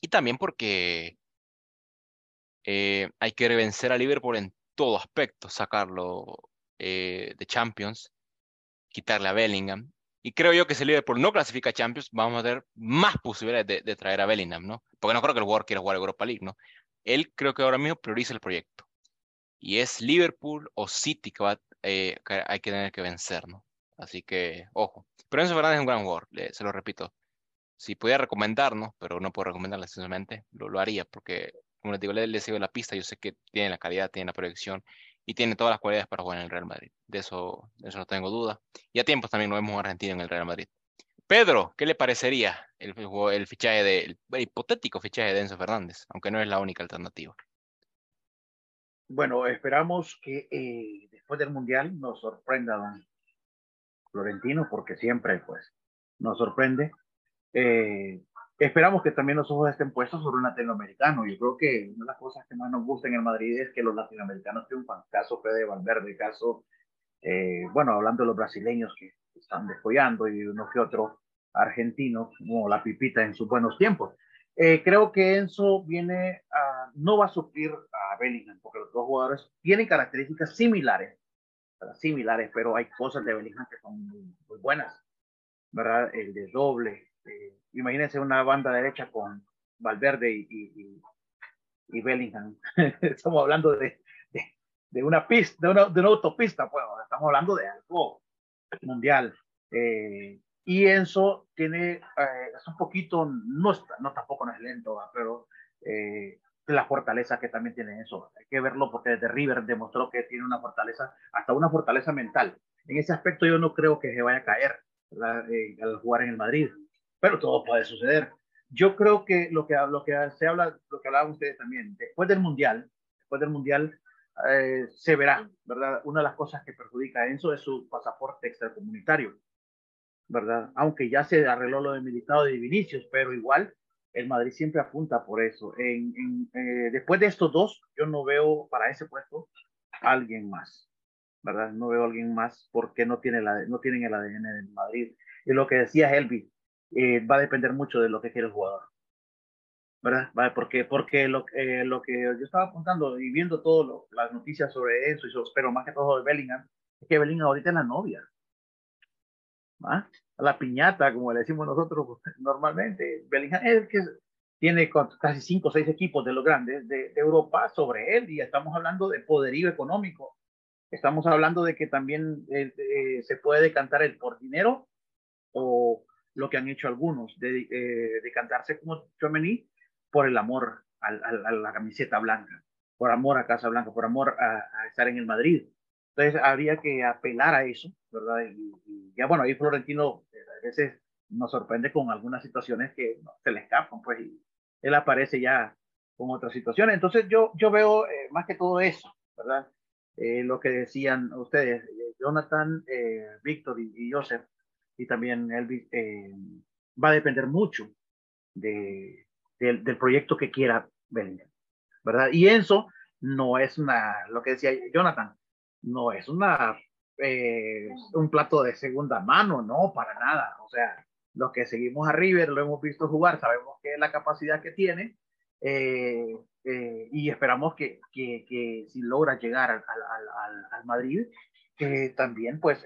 Y también porque eh, hay que vencer a Liverpool en todo aspecto, sacarlo eh, de Champions, quitarle a Bellingham. Y creo yo que si Liverpool no clasifica a Champions, vamos a tener más posibilidades de, de, traer a Bellingham, ¿no? Porque no creo que el jugador quiera jugar Europa League, ¿no? Él creo que ahora mismo prioriza el proyecto. Y es Liverpool o City que, va, eh, que hay que tener que vencer, ¿no? Así que, ojo. Pero Enzo Fernández es un gran jugador, se lo repito. Si pudiera recomendarnos, pero no puedo recomendarle sencillamente, lo, lo haría porque, como les digo, le, le sigo la pista, yo sé que tiene la calidad, tiene la proyección y tiene todas las cualidades para jugar en el Real Madrid. De eso, de eso no tengo duda. Y a tiempos también lo vemos en Argentina en el Real Madrid. Pedro, ¿qué le parecería el, el fichaje de, el, hipotético fichaje de Enzo Fernández, aunque no es la única alternativa? Bueno, esperamos que eh, después del Mundial nos sorprenda don Florentino, porque siempre pues nos sorprende. Eh, esperamos que también los ojos estén puestos sobre un latinoamericano. Yo creo que una de las cosas que más nos gusta en el Madrid es que los latinoamericanos triunfan. Caso Fede Valverde, caso, eh, bueno, hablando de los brasileños que están descollando y uno que otro argentino, como la pipita en sus buenos tiempos. Eh, creo que Enzo viene a, no va a suplir a Bellingham, porque los dos jugadores tienen características similares, similares, pero hay cosas de Bellingham que son muy, buenas, ¿verdad? El de doble, eh, imagínense una banda derecha con Valverde y, y, y Bellingham. estamos hablando de, de, una pista, de una, de una autopista, pues, estamos hablando de algo mundial. Eh, y Enzo tiene, eh, es un poquito, no, no tampoco no es lento, pero eh, la fortaleza que también tiene eso. Hay que verlo porque desde River demostró que tiene una fortaleza, hasta una fortaleza mental. En ese aspecto yo no creo que se vaya a caer al jugar en el Madrid pero todo puede suceder. Yo creo que lo que, lo que se habla, lo que hablaban ustedes también, después del Mundial, después del Mundial, eh, se verá, ¿verdad? Una de las cosas que perjudica a Enzo es su pasaporte extracomunitario, ¿verdad? Aunque ya se arregló lo de Militado de Vinicius, pero igual el Madrid siempre apunta por eso. En, eh, después de estos dos, yo no veo para ese puesto alguien más, ¿verdad? No veo alguien más porque no, tiene la, no tienen el ADN del Madrid. Y lo que decía Helvi, eh, va a depender mucho de lo que quiere el jugador. ¿Verdad? Porque, porque lo, eh, lo que yo estaba apuntando y viendo todas las noticias sobre eso, y pero más que todo de Bellingham, es que Bellingham ahorita es la novia. ¿Ah? La piñata, como le decimos nosotros normalmente. Bellingham es el que tiene casi cinco o seis equipos de los grandes de, Europa sobre él y estamos hablando de poderío económico. Estamos hablando de que también eh, se puede decantar el por dinero o lo que han hecho algunos, de, eh, cantarse como Chomení por el amor a, la camiseta blanca, por amor a Casa Blanca, por amor a, estar en el Madrid. Entonces habría que apelar a eso, ¿verdad? Y, ya bueno, ahí Florentino eh, a veces nos sorprende con algunas situaciones que se le escapan, pues, y él aparece ya con otras situaciones. Entonces yo, yo veo eh, más que todo eso, ¿verdad? lo que decían ustedes, Jonathan, Víctor y, y Joseph, y también Elvis, eh, va a depender mucho de, del proyecto que quiera Bellingham, ¿verdad? Y Enzo no es una, lo que decía Jonathan, no es una, eh, un plato de segunda mano, no, para nada. O sea, los que seguimos a River lo hemos visto jugar, sabemos que la capacidad que tiene eh, y esperamos que, que, que, si logra llegar al, al, al Madrid, que también pues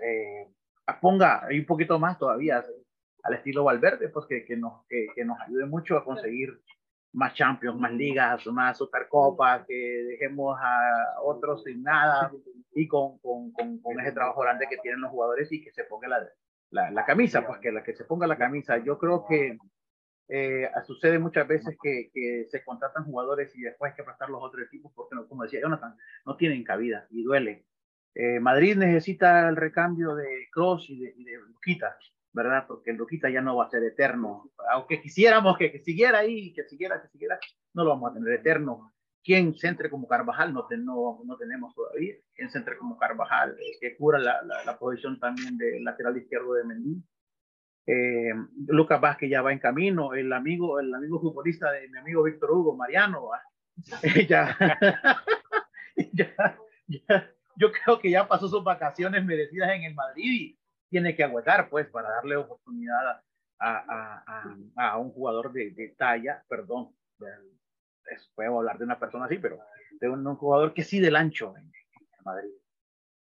ponga un poquito más todavía al estilo Valverde, pues que, que nos, que, nos ayude mucho a conseguir más Champions, más ligas, más Supercopas, que dejemos a otros sin nada y con, con, con, ese trabajo grande que tienen los jugadores y que se ponga la, la, la camisa, pues que la que se ponga la camisa. Yo creo que eh, sucede muchas veces que, que, se contratan jugadores y después hay que prestar los otros equipos porque, como decía Jonathan, no tienen cabida y duele. Eh, Madrid necesita el recambio de Cross y de, Luquita, ¿verdad? Porque el Luquita ya no va a ser eterno. Aunque quisiéramos que, siguiera ahí, que siguiera, que siguiera, no lo vamos a tener eterno. ¿Quién centre como Carvajal? No, no, no tenemos todavía. ¿Quién centre como Carvajal? que cura la, la, posición también del lateral izquierdo de Mendy. Eh, Lucas Vázquez ya va en camino. El amigo, el amigo futbolista de mi amigo Víctor Hugo, Mariano, ya, ya, ya, yo creo que ya pasó sus vacaciones merecidas en el Madrid y tiene que aguantar, pues, para darle oportunidad a, a, a, un jugador de, de talla, perdón, puedo hablar de una persona así, pero de un, jugador que sí del ancho en, el Madrid.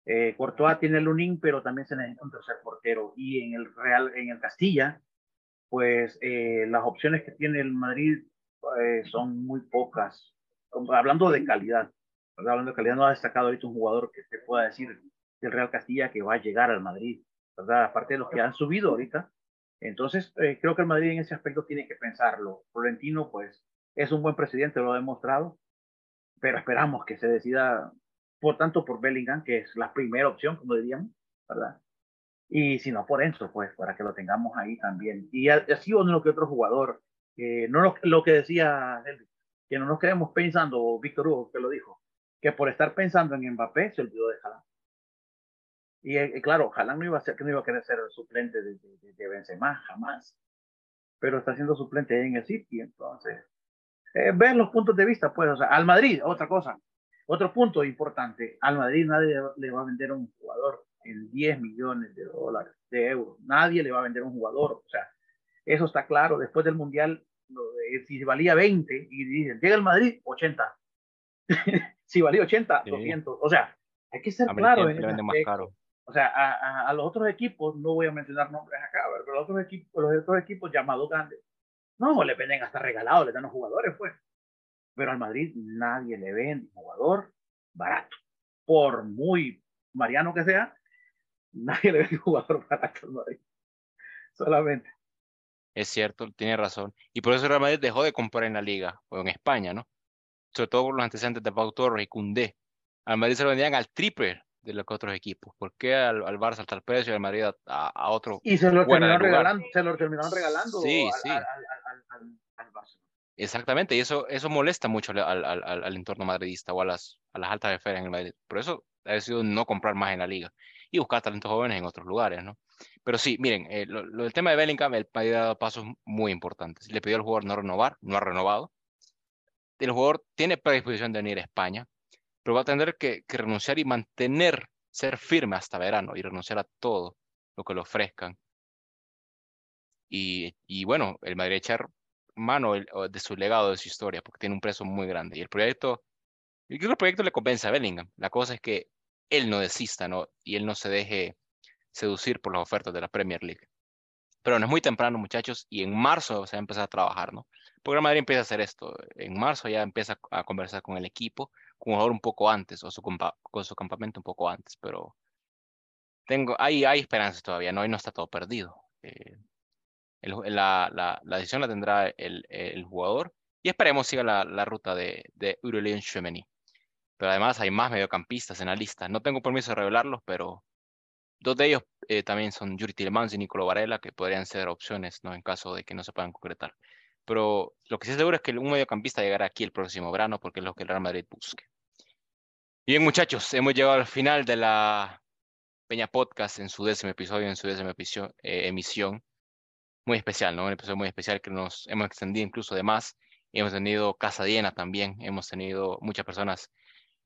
Eh, Courtois tiene el Lunin, pero también se necesita un tercer portero. Y en el Real, en el Castilla, pues eh, las opciones que tiene el Madrid eh, son muy pocas. Hablando de calidad, hablando de calidad, no ha destacado ahorita un jugador que te pueda decir del Real Castilla que va a llegar al Madrid. ¿verdad? Aparte de los que han subido ahorita. Entonces, eh, creo que el Madrid en ese aspecto tiene que pensarlo. Florentino, pues, es un buen presidente, lo ha demostrado, pero esperamos que se decida, por tanto, por Bellingham, que es la primera opción, como diríamos, ¿verdad? Y si no, por Enzo, pues, para que lo tengamos ahí también. Y así uno que otro jugador, no lo, lo, que decía que no nos quedemos pensando, Víctor Hugo, que lo dijo, que por estar pensando en Mbappé se olvidó de Haaland. Y, eh, claro, Haaland no iba a ser, no iba a querer ser el suplente de, de, de Benzema, jamás. Pero está siendo suplente en el City, entonces. Eh, ver los puntos de vista, pues, o sea, al Madrid, otra cosa. Otro punto importante, al Madrid nadie le va a vender a un jugador en 10 millones de dólares, de euros. Nadie le va a vender a un jugador, o sea, eso está claro. Después del Mundial, si valía 20 y dicen, llega el Madrid, 80. si valía 80, 200. O sea, hay que ser claro en más caro. O sea, a, a, los otros equipos, no voy a mencionar nombres acá, pero los otros equipos, los otros equipos llamados grandes, no, le venden hasta regalados, le dan los jugadores, pues. Pero al Madrid nadie le vende un jugador barato. Por muy mariano que sea, nadie le vende un jugador barato al Madrid. Solamente. Es cierto, tiene razón. Y por eso el Real Madrid dejó de comprar en la liga, o en España, ¿no? Sobre todo por los antecedentes de Pau Torres y Cundé. Al Madrid se lo vendían al triple de los otros equipos. ¿Por qué al, al Barça al tal precio y al Madrid a, a, otro? Y se lo, terminaron regalando, se lo terminaron regalando sí, al, sí. Al, al, Barça. Exactamente, y eso, eso molesta mucho al, al, al, entorno madridista o a las, a las altas esferas en el Madrid. Por eso ha decidido no comprar más en la liga y buscar talentos jóvenes en otros lugares, ¿no? Pero sí, miren, eh, lo, lo, el tema de Bellingham, el Madrid ha dado pasos muy importantes. Le pidió al jugador no renovar, no ha renovado. El jugador tiene predisposición de venir a España, pero va a tener que, renunciar y mantener, ser firme hasta verano y renunciar a todo lo que le ofrezcan. Y, y bueno, el Madrid echar mano de su legado, de su historia, porque tiene un precio muy grande. Y el proyecto, yo creo el proyecto le compensa a Bellingham. La cosa es que él no desista, ¿no? Y él no se deje seducir por las ofertas de la Premier League. Pero no es muy temprano, muchachos, y en marzo se va a empezar a trabajar, ¿no? El Madrid empieza a hacer esto. En marzo ya empieza a conversar con el equipo, con jugador un poco antes, o su con su campamento un poco antes, pero tengo, hay, hay esperanzas todavía, ¿no? Y no está todo perdido. Eh, el, la, la, decisión la tendrá el, jugador y esperemos siga la, la ruta de, de Aurelien Chouameni. Pero además hay más mediocampistas en la lista. No tengo permiso de revelarlos, pero dos de ellos eh, también son Yuri Tillemans y Nicolo Varela, que podrían ser opciones ¿no? en caso de que no se puedan concretar. Pero lo que sí es seguro es que un mediocampista llegará aquí el próximo verano porque es lo que el Real Madrid busque. Bien, muchachos, hemos llegado al final de la Peña Podcast en su décimo episodio, en su décima eh, emisión. Muy especial, ¿no? Un episodio muy especial que nos hemos extendido incluso de más. Hemos tenido Casa Diena también, hemos tenido muchas personas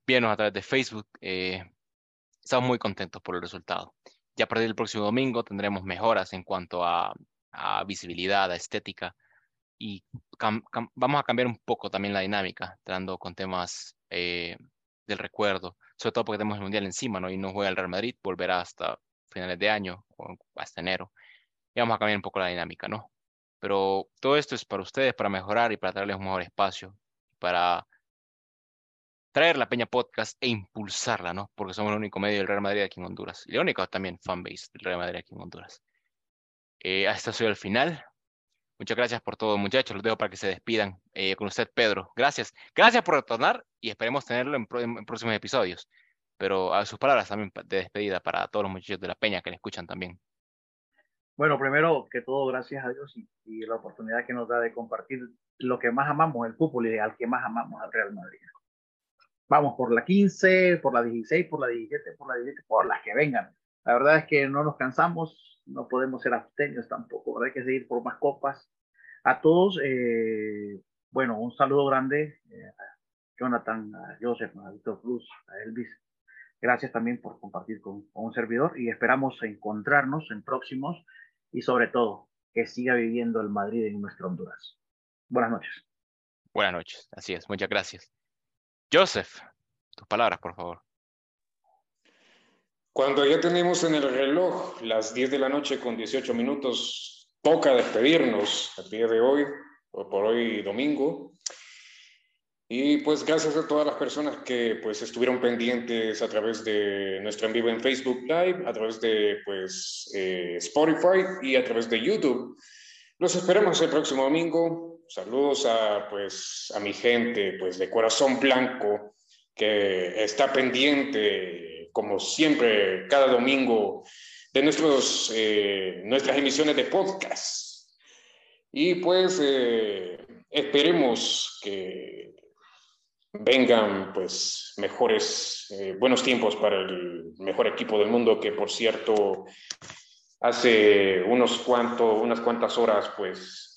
viendo a través de Facebook. Eh, estamos muy contentos por el resultado. Ya a partir del próximo domingo tendremos mejoras en cuanto a, visibilidad, a estética y vamos a cambiar un poco también la dinámica, entrando con temas eh, del recuerdo, sobre todo porque tenemos el Mundial encima, ¿no? Y no juega el Real Madrid, volverá hasta finales de año o hasta enero. Y vamos a cambiar un poco la dinámica, ¿no? Pero todo esto es para ustedes, para mejorar y para darles un mejor espacio, para traer la Peña Podcast e impulsarla, ¿no? Porque somos el único medio del Real Madrid aquí en Honduras. Y el único también fanbase del Real Madrid aquí en Honduras. Eh, hasta ha sido el final. Muchas gracias por todo, muchachos. Los dejo para que se despidan eh, con usted, Pedro. Gracias. Gracias por retornar y esperemos tenerlo en, en, próximos episodios. Pero a sus palabras también de despedida para todos los muchachos de la Peña que le escuchan también. Bueno, primero que todo, gracias a Dios y, y, la oportunidad que nos da de compartir lo que más amamos, el fútbol y al que más amamos, al Real Madrid. Vamos por la 15, por la 16, por la 17, por la 17, por las que vengan. La verdad es que no nos cansamos, no podemos ser abstenios tampoco, hay que seguir por más copas. A todos, eh, bueno, un saludo grande eh, a Jonathan, a Joseph, a Víctor Cruz, a Elvis. Gracias también por compartir con, con un servidor y esperamos encontrarnos en próximos y sobre todo que siga viviendo el Madrid en nuestra Honduras. Buenas noches. Buenas noches, así es, muchas gracias. Joseph, tus palabras, por favor. Cuando ya tenemos en el reloj las 10 de la noche con 18 minutos, toca despedirnos el día de hoy, o por hoy domingo. Y pues gracias a todas las personas que pues estuvieron pendientes a través de nuestro en vivo en Facebook Live, a través de pues eh, Spotify y a través de YouTube. Los esperamos el próximo domingo. Saludos a pues a mi gente pues de corazón blanco que está pendiente como siempre cada domingo de nuestros, eh, nuestras emisiones de podcast. Y pues eh, esperemos que vengan pues mejores, eh, buenos tiempos para el mejor equipo del mundo que por cierto hace unos cuantos, unas cuantas horas pues,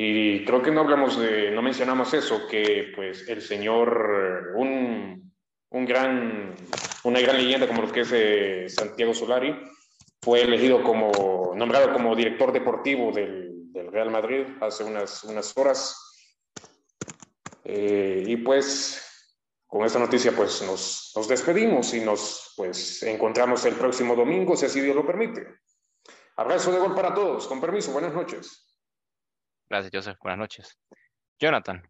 y creo que no hablamos de, no mencionamos eso, que pues el señor, un, un gran, una gran leyenda como lo que es eh, Santiago Solari, fue elegido como, nombrado como director deportivo del, del Real Madrid hace unas, unas horas eh, y pues con esta noticia pues nos, nos, despedimos y nos pues encontramos el próximo domingo, si así Dios lo permite. Abrazo de gol para todos. Con permiso, buenas noches. Gracias, Joseph. Buenas noches. Jonathan.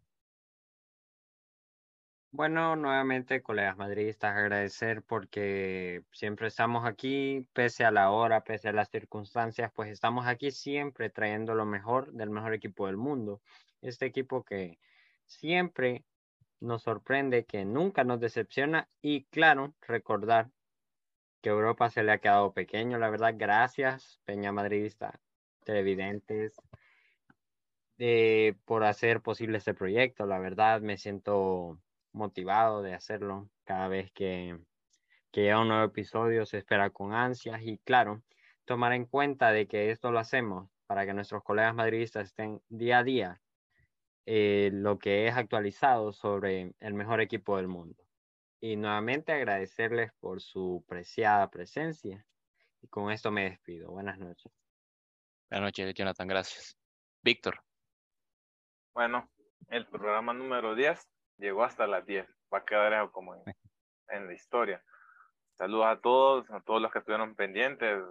Bueno, nuevamente, colegas madridistas, agradecer porque siempre estamos aquí, pese a la hora, pese a las circunstancias, pues estamos aquí siempre trayendo lo mejor del mejor equipo del mundo. Este equipo que siempre nos sorprende, que nunca nos decepciona y claro, recordar que Europa se le ha quedado pequeño, la verdad, gracias Peña Madridista, televidentes, por hacer posible este proyecto, la verdad me siento motivado de hacerlo cada vez que, que llega un nuevo episodio, se espera con ansias y claro, tomar en cuenta de que esto lo hacemos para que nuestros colegas madridistas estén día a día eh, lo que es actualizado sobre el mejor equipo del mundo. Y nuevamente agradecerles por su preciada presencia. Y con esto me despido. Buenas noches. Buenas noches, Jonathan. Gracias. Víctor. Bueno, el programa número 10 llegó hasta las 10. Va a quedar como en, en la historia. Saludos a todos, a todos los que estuvieron pendientes.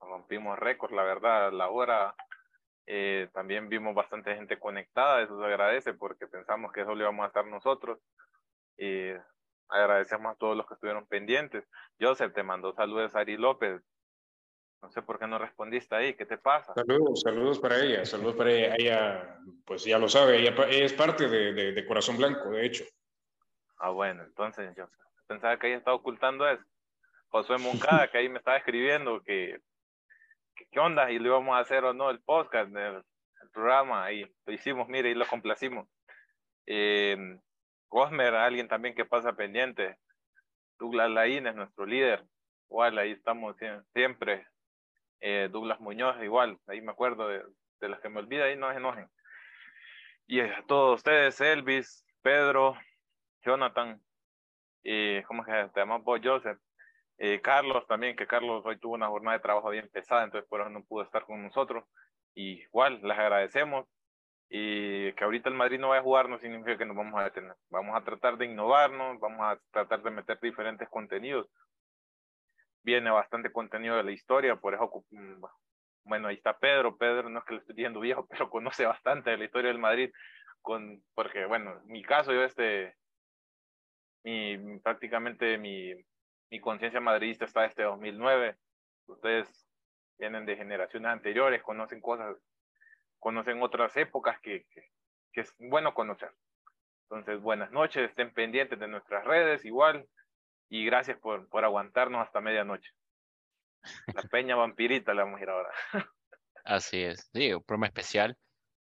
Rompimos récord, la verdad, la hora eh, también vimos bastante gente conectada, eso se agradece porque pensamos que solo íbamos a estar nosotros. Y agradecemos a todos los que estuvieron pendientes. Joseph te mandó saludos Ari López. No sé por qué no respondiste ahí, ¿qué te pasa? Saludos, saludos para ella, saludos para ella. Ella, pues ya lo sabe, ella, es parte de, de, de, Corazón Blanco, de hecho. Ah, bueno, entonces yo pensaba que ella estaba ocultando eso. Josué Moncada, que ahí me estaba escribiendo que ¿qué onda? Y lo íbamos a hacer o no el podcast, el, programa, y lo hicimos, mire, y lo complacimos. Eh, Cosmer, alguien también que pasa pendiente. Douglas Laín es nuestro líder. Igual, ahí estamos siempre. Eh, Douglas Muñoz, igual, ahí me acuerdo de, de las que me olvida, ahí no se enojen. Y a todos ustedes, Elvis, Pedro, Jonathan, y ¿cómo te llamas vos, Joseph? Eh, Carlos también, que Carlos hoy tuvo una jornada de trabajo bien pesada, entonces por eso no pudo estar con nosotros. Y igual, les agradecemos. Y que ahorita el Madrid no vaya a jugar no significa que nos vamos a detener. Vamos a tratar de innovarnos, vamos a tratar de meter diferentes contenidos. Viene bastante contenido de la historia, por eso, mm, bueno, ahí está Pedro. Pedro no es que le estoy diciendo viejo, pero conoce bastante de la historia del Madrid. Con, porque, bueno, en mi caso, yo este, mi, prácticamente mi, mi conciencia madridista está desde 2009. Ustedes vienen de generaciones anteriores, conocen cosas, conocen otras épocas que, que, que, es bueno conocer. Entonces, buenas noches, estén pendientes de nuestras redes igual y gracias por, por aguantarnos hasta medianoche. La peña vampirita la vamos a ir ahora. Así es, sí, un programa especial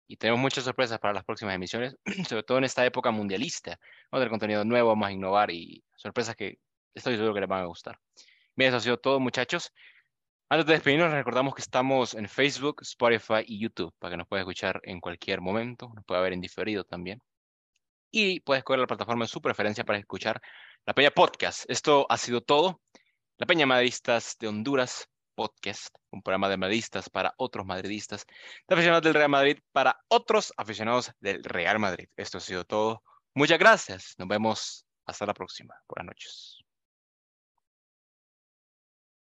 y tenemos muchas sorpresas para las próximas emisiones, sobre todo en esta época mundialista. Vamos a tener contenido nuevo, vamos a innovar y sorpresas que Estoy seguro que les van a gustar. Bien, eso ha sido todo, muchachos. Antes de despedirnos, recordamos que estamos en Facebook, Spotify y YouTube para que nos pueda escuchar en cualquier momento, nos pueda ver en diferido también. Y puedes escoger la plataforma de su preferencia para escuchar La Peña Podcast. Esto ha sido todo. La Peña Madridistas de Honduras Podcast, un programa de madridistas para otros madridistas, de aficionados del Real Madrid para otros aficionados del Real Madrid. Esto ha sido todo. Muchas gracias. Nos vemos hasta la próxima. Buenas noches.